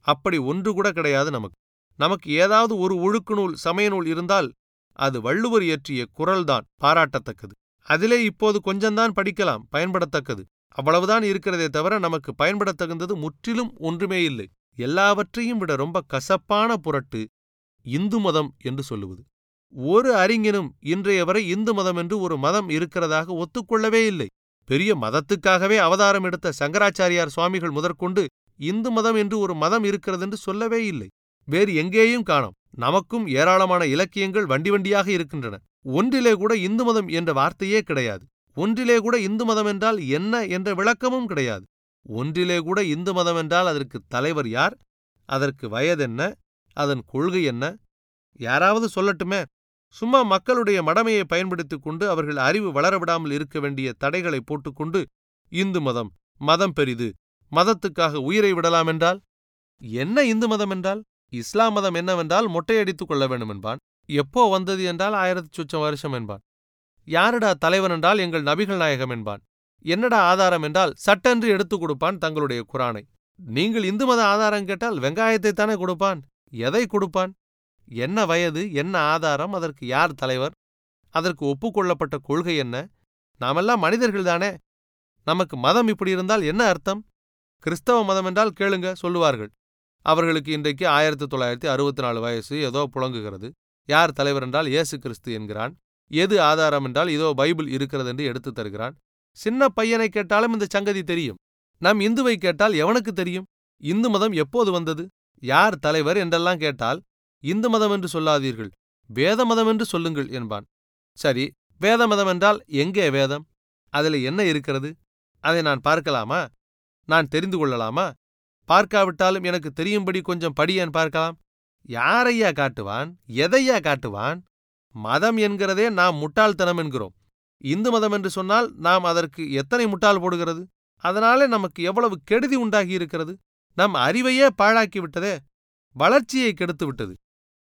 அப்படி ஒன்று கூட கிடையாது நமக்கு. நமக்கு ஏதாவது ஒரு ஒழுக்கு நூல் சமய நூல் இருந்தால் அது வள்ளுவர் இயற்றிய குரல்தான் பாராட்டத்தக்கது. அதிலே இப்போது கொஞ்சம்தான் படிக்கலாம் பயன்படத்தக்கது. அவ்வளவுதான் இருக்கிறதே தவிர நமக்கு பயன்படத்தகுந்தது முற்றிலும் ஒன்றுமே இல்லை. எல்லாவற்றையும் விட ரொம்ப கசப்பான புரட்டு இந்து மதம் என்று சொல்லுவது. ஒரு அறிஞனும் இன்றைய வரை இந்து மதம் என்று ஒரு மதம் இருக்கிறதாக ஒத்துக்கொள்ளவே இல்லை. பெரிய மதத்துக்காகவே அவதாரம் எடுத்த சங்கராச்சாரியார் சுவாமிகள் முதற்கொண்டு இந்து மதம் என்று ஒரு மதம் இருக்கிறது என்று சொல்லவே இல்லை. வேறு எங்கேயும் காணோம். நமக்கும் ஏராளமான இலக்கியங்கள் வண்டி வண்டியாக இருக்கின்றன. ஒன்றிலே கூட இந்து மதம் என்ற வார்த்தையே கிடையாது. ஒன்றிலே கூட இந்து மதம் என்றால் என்ன என்ற விளக்கமும் கிடையாது. ஒன்றிலே கூட இந்து மதம் என்றால் அதற்கு தலைவர் யார்? அதற்கு வயதென்ன அதன் கொள்கை என்ன? யாராவது சொல்லட்டுமே. சும்மா மக்களுடைய மடமையை பயன்படுத்திக் கொண்டு அவர்கள் அறிவு வளரவிடாமல் இருக்க வேண்டிய தடைகளை போட்டுக்கொண்டு இந்து மதம் மதம் பெரிது மதத்துக்காக உயிரை விடலாம் என்றால்? என்ன இந்து மதம் என்றால்? இஸ்லாம் மதம் என்னவென்றால் மொட்டையடித்துக் கொள்ள வேண்டும் என்பான் எப்போ வந்தது என்றால் ஆயிரத்தி சுச்சம் வருஷம் என்பான். யாருடா தலைவன் என்றால் எங்கள் நபிகள் நாயகம் என்பான். என்னடா ஆதாரம் என்றால் சட்டென்று எடுத்துக் கொடுப்பான் தங்களுடைய குரானை. நீங்கள் இந்து மத ஆதாரம் கேட்டால் வெங்காயத்தை தானே கொடுப்பான்? எதை கொடுப்பான்? என்ன வயது என்ன ஆதாரம் அதற்கு யார் தலைவர்? அதற்கு ஒப்புக்கொள்ளப்பட்ட கொள்கை என்ன? நாமெல்லாம் மனிதர்கள்தானே நமக்கு மதம் இப்படி இருந்தால் என்ன அர்த்தம்? கிறிஸ்தவ மதம் என்றால் கேளுங்க சொல்லுவார்கள். அவர்களுக்கு இன்றைக்கு ஆயிரத்தி தொள்ளாயிரத்தி அறுபத்தி நாலு வயசு ஏதோ புழங்குகிறது. யார் தலைவர் என்றால் இயேசு கிறிஸ்து என்கிறான். எது ஆதாரம் என்றால் இதோ பைபிள் இருக்கிறது என்று எடுத்து தருகிறான். சின்ன பையனை கேட்டாலும் இந்த சங்கதி தெரியும். நம் இந்துவை கேட்டால் எவனுக்கு தெரியும்? இந்து மதம் எப்போது வந்தது? யார் தலைவர் என்றெல்லாம் கேட்டால் இந்து மதம் என்று சொல்லாதீர்கள் வேத மதம் என்று சொல்லுங்கள் என்பான். சரி வேத மதம் என்றால் எங்கே வேதம்? அதில் என்ன இருக்கிறது? அதை நான் பார்க்கலாமா? நான் தெரிந்து கொள்ளலாமா? பார்க்காவிட்டாலும் எனக்கு தெரியும்படி கொஞ்சம் படியேன் பார்க்கலாம். யாரையா காட்டுவான்? எதையா காட்டுவான்? மதம் என்கிறதே நாம் முட்டாள்தனம் என்கிறோம். இந்து மதம் என்று சொன்னால் நாம் அதற்கு எத்தனை முட்டாள் போடுகிறது? அதனாலே நமக்கு எவ்வளவு கெடுதி உண்டாகி இருக்கிறது? நம் அறிவையே பாழாக்கி விட்டதே? வளர்ச்சியை கெடுத்து விட்டது?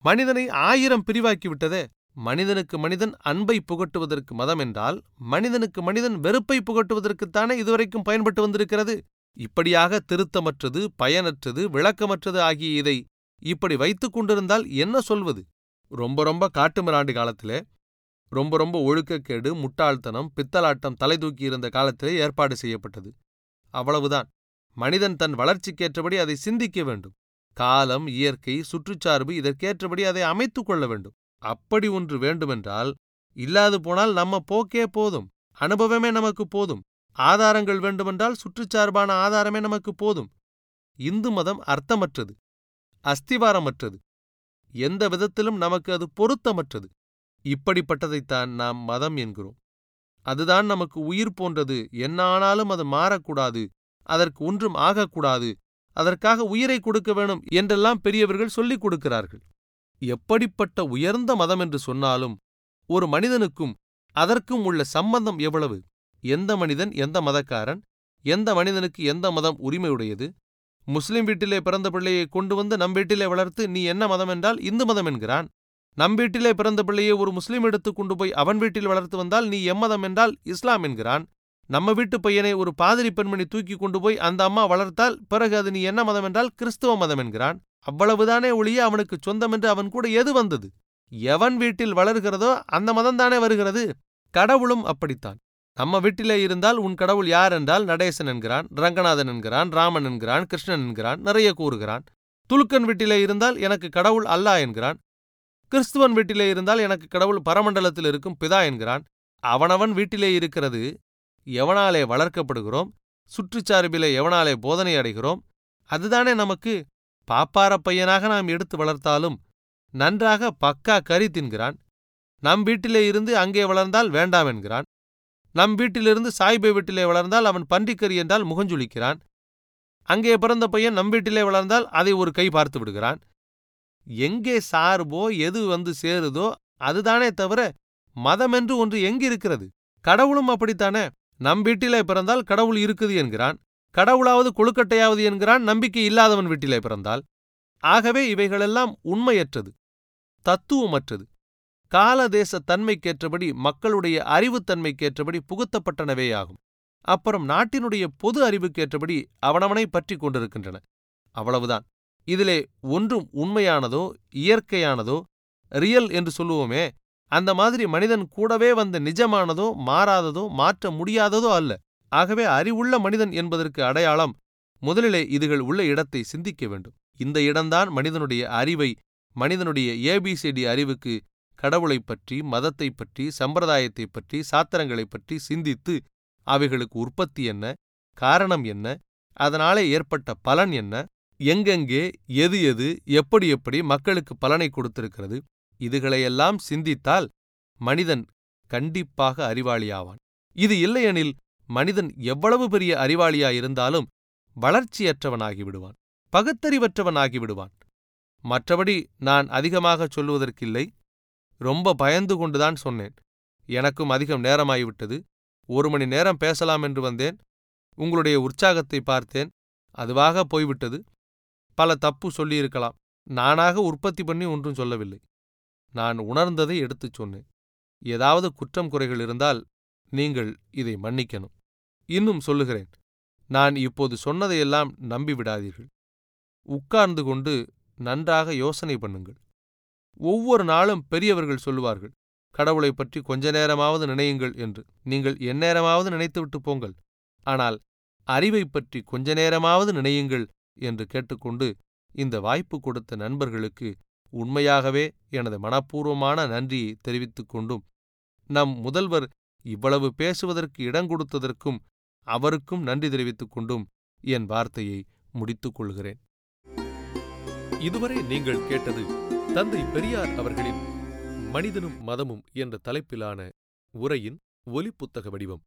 மனிதனை ஆயிரம் பிரிவாக்கி விட்டதே? மனிதனுக்கு மனிதன் அன்பை புகட்டுவதற்கு மதம் என்றால் மனிதனுக்கு மனிதன் வெறுப்பை புகட்டுவதற்குத்தானே இதுவரைக்கும் பயன்பட்டு வந்திருக்கிறது? இப்படியாக திருத்தமற்றது பயனற்றது விளக்கமற்றது ஆகிய இதை இப்படி வைத்துக் கொண்டிருந்தால் என்ன சொல்வது? ரொம்ப ரொம்ப காட்டுமிராண்டு காலத்திலே ரொம்ப ரொம்ப ஒழுக்கக்கேடு முட்டாள்தனம் பித்தலாட்டம் தலை தூக்கி இருந்த காலத்திலே ஏற்பாடு செய்யப்பட்டது. அவ்வளவுதான். மனிதன் தன் வளர்ச்சிக்கேற்றபடி அதை சிந்திக்க வேண்டும். காலம் இயற்கை சுற்றுச்சார்பு இதற்கேற்றபடி அதை அமைத்துக் கொள்ள வேண்டும். அப்படி ஒன்று வேண்டுமென்றால் இல்லாது போனால் நம்ம போக்கே போதும். அனுபவமே நமக்கு போதும். ஆதாரங்கள் வேண்டுமென்றால் சுற்றுச்சார்பான ஆதாரமே நமக்கு போதும். இந்து மதம் அர்த்தமற்றது. அஸ்திவாரமற்றது. எந்த விதத்திலும் நமக்கு அது பொருத்தமற்றது. இப்படிப்பட்டதைத்தான் நாம் மதம் என்கிறோம். அதுதான் நமக்கு உயிர் போன்றது. என்ன ஆனாலும் அது மாறக்கூடாது. அதற்கு ஒன்றும் ஆகக்கூடாது. அதற்காக உயிரை கொடுக்க வேணும் என்றெல்லாம் பெரியவர்கள் சொல்லிக் கொடுக்கிறார்கள். எப்படிப்பட்ட உயர்ந்த மதம் என்று சொன்னாலும் ஒரு மனிதனுக்கும் அதற்கும் உள்ள சம்பந்தம் எவ்வளவு? எந்த மனிதன் எந்த மதக்காரன்? எந்த மனிதனுக்கு எந்த மதம் உரிமையுடையது? முஸ்லிம் வீட்டிலே பிறந்த பிள்ளையை கொண்டு வந்து நம் வீட்டிலே வளர்த்து நீ என்ன மதம் என்றால் இந்து மதம் என்கிறான். நம் வீட்டிலே பிறந்த பிள்ளையை ஒரு முஸ்லீம் எடுத்து கொண்டு போய் அவன் வீட்டில் வளர்த்து வந்தால் நீ எம்மதம் என்றால் இஸ்லாம் என்கிறான். நம்ம வீட்டு பையனை ஒரு பாதிரி பெண்மணி தூக்கி கொண்டு போய் அந்த அம்மா வளர்த்தால் பிறகு அது நீ என்ன மதம் என்றால் கிறிஸ்துவ மதம் என்கிறான். அவ்வளவுதானே ஒழிய அவனுக்கு சொந்தம் என்று அவன் கூட எது வந்தது? எவன் வீட்டில் வளர்கிறதோ அந்த மதம்தானே வருகிறது. கடவுளும் அப்படித்தான். நம்ம வீட்டிலே இருந்தால் உன் கடவுள் யார் என்றால் நடேசன் என்கிறான் ரங்கநாதன் என்கிறான் ராமன் என்கிறான் கிருஷ்ணன் என்கிறான் நிறைய கூறுகிறான். துலுக்கன் வீட்டிலே இருந்தால் எனக்கு கடவுள் அல்லா என்கிறான். கிறிஸ்துவன் வீட்டிலே இருந்தால் எனக்கு கடவுள் பரமண்டலத்தில் இருக்கும் பிதா என்கிறான். அவனவன் வீட்டிலே இருக்கிறது எவனாலே வளர்க்கப்படுகிறோம் சுற்றுச்சார்பிலே எவனாலே போதனை அடைகிறோம் அதுதானே நமக்கு பாப்பார பையனாக நாம் எடுத்து வளர்த்தாலும் நன்றாக பக்கா கறி தின்கிறான். நம் வீட்டிலே இருந்து அங்கே வளர்ந்தால் வேண்டாம் என்கிறான். நம் வீட்டிலிருந்து சாய்பை வீட்டிலே வளர்ந்தால் அவன் பன்றிக்கறி என்றால் முகஞ்சுளிக்கிறான் அங்கே பிறந்த பையன் நம் வீட்டிலே வளர்ந்தால் அதை ஒரு கை பார்த்து விடுகிறான். எங்கே சார்போ எது வந்து சேருதோ அதுதானே தவிர மதமென்று ஒன்று எங்கிருக்கிறது? கடவுளும் அப்படித்தானே? நம் வீட்டிலே பிறந்தால் கடவுள் இருக்குது என்கிறான். கடவுளாவது கொழுக்கட்டையாவது என்கிறான் நம்பிக்கை இல்லாதவன் வீட்டிலே பிறந்தால். ஆகவே இவைகளெல்லாம் உண்மையற்றது தத்துவமற்றது. காலதேச தன்மைக்கேற்றபடி மக்களுடைய அறிவுத்தன்மைக்கேற்றபடி புகுத்தப்பட்டனவேயாகும். அப்புறம் நாட்டினுடைய பொது அறிவுக்கேற்றபடி அவனவனை பற்றி கொண்டிருக்கின்றன. அவ்வளவுதான். இதிலே ஒன்றும் உண்மையானதோ இயற்கையானதோ ரியல் என்று சொல்லுவோமே அந்த மாதிரி மனிதன் கூடவே வந்த நிஜமானதோ மாறாததோ மாற்ற முடியாததோ அல்ல. ஆகவே அறிவுள்ள மனிதன் என்பதற்கு அடையாளம் முதலிலே இதுகள் உள்ள இடத்தை சிந்திக்க வேண்டும். இந்த இடம்தான் மனிதனுடைய அறிவை மனிதனுடைய ஏபிசிடி அறிவுக்கு கடவுளைப் பற்றி மதத்தைப் பற்றி சம்பிரதாயத்தைப் பற்றி சாத்திரங்களைப் பற்றி சிந்தித்து அவைகளுக்கு உற்பத்தி என்ன காரணம் என்ன அதனாலே ஏற்பட்ட பலன் என்ன எங்கெங்கே எது எது எப்படி எப்படி மக்களுக்கு பலனை கொடுத்திருக்கிறது இதுகளையெல்லாம் சிந்தித்தால் மனிதன் கண்டிப்பாக அறிவாளியாவான். இது இல்லையெனில் மனிதன் எவ்வளவு பெரிய அறிவாளியாயிருந்தாலும் வளர்ச்சியற்றவனாகிவிடுவான் பகுத்தறிவற்றவனாகிவிடுவான் மற்றபடி நான் அதிகமாகச் சொல்லுவதற்கில்லை. ரொம்ப பயந்து கொண்டுதான் சொன்னேன். எனக்கும் அதிகம் நேரமாகிவிட்டது ஒரு மணி நேரம் பேசலாம் என்று வந்தேன். உங்களுடைய உற்சாகத்தை பார்த்தேன். அதுவாக போய்விட்டது. பல தப்பு சொல்லியிருக்கலாம். நானாக உற்பத்தி பண்ணி ஒன்றும் சொல்லவில்லை. நான் உணர்ந்ததை எடுத்துச் சொன்னேன். ஏதாவது குற்றம் குறைகள் இருந்தால் நீங்கள் இதை மன்னிக்கணும். இன்னும் சொல்லுகிறேன். நான் இப்போது சொன்னதையெல்லாம் நம்பிவிடாதீர்கள். உட்கார்ந்து கொண்டு நன்றாக யோசனை பண்ணுங்கள். ஒவ்வொரு நாளும் பெரியவர்கள் சொல்லுவார்கள் கடவுளைப் பற்றி கொஞ்ச நேரமாவது நினையுங்கள் என்று. நீங்கள் எந்நேரமாவது நினைத்துவிட்டு போங்கள். ஆனால் அறிவைப் பற்றி கொஞ்ச நேரமாவது நினையுங்கள் என்று கேட்டுக்கொண்டு இந்த வாய்ப்பு கொடுத்த நண்பர்களுக்கு உண்மையாகவே எனது மனப்பூர்வமான நன்றியை தெரிவித்துக் கொண்டும் நம் முதல்வர் இவ்வளவு பேசுவதற்கு இடங்கொடுத்ததற்கும் அவருக்கும் நன்றி தெரிவித்துக் கொண்டும் என் வார்த்தையை முடித்துக் கொள்கிறேன். இதுவரை நீங்கள் கேட்டது தந்தை பெரியார் அவர்களின் மனிதனும் மதமும் என்ற தலைப்பிலான உரையின் ஒலிப்புத்தக வடிவம்.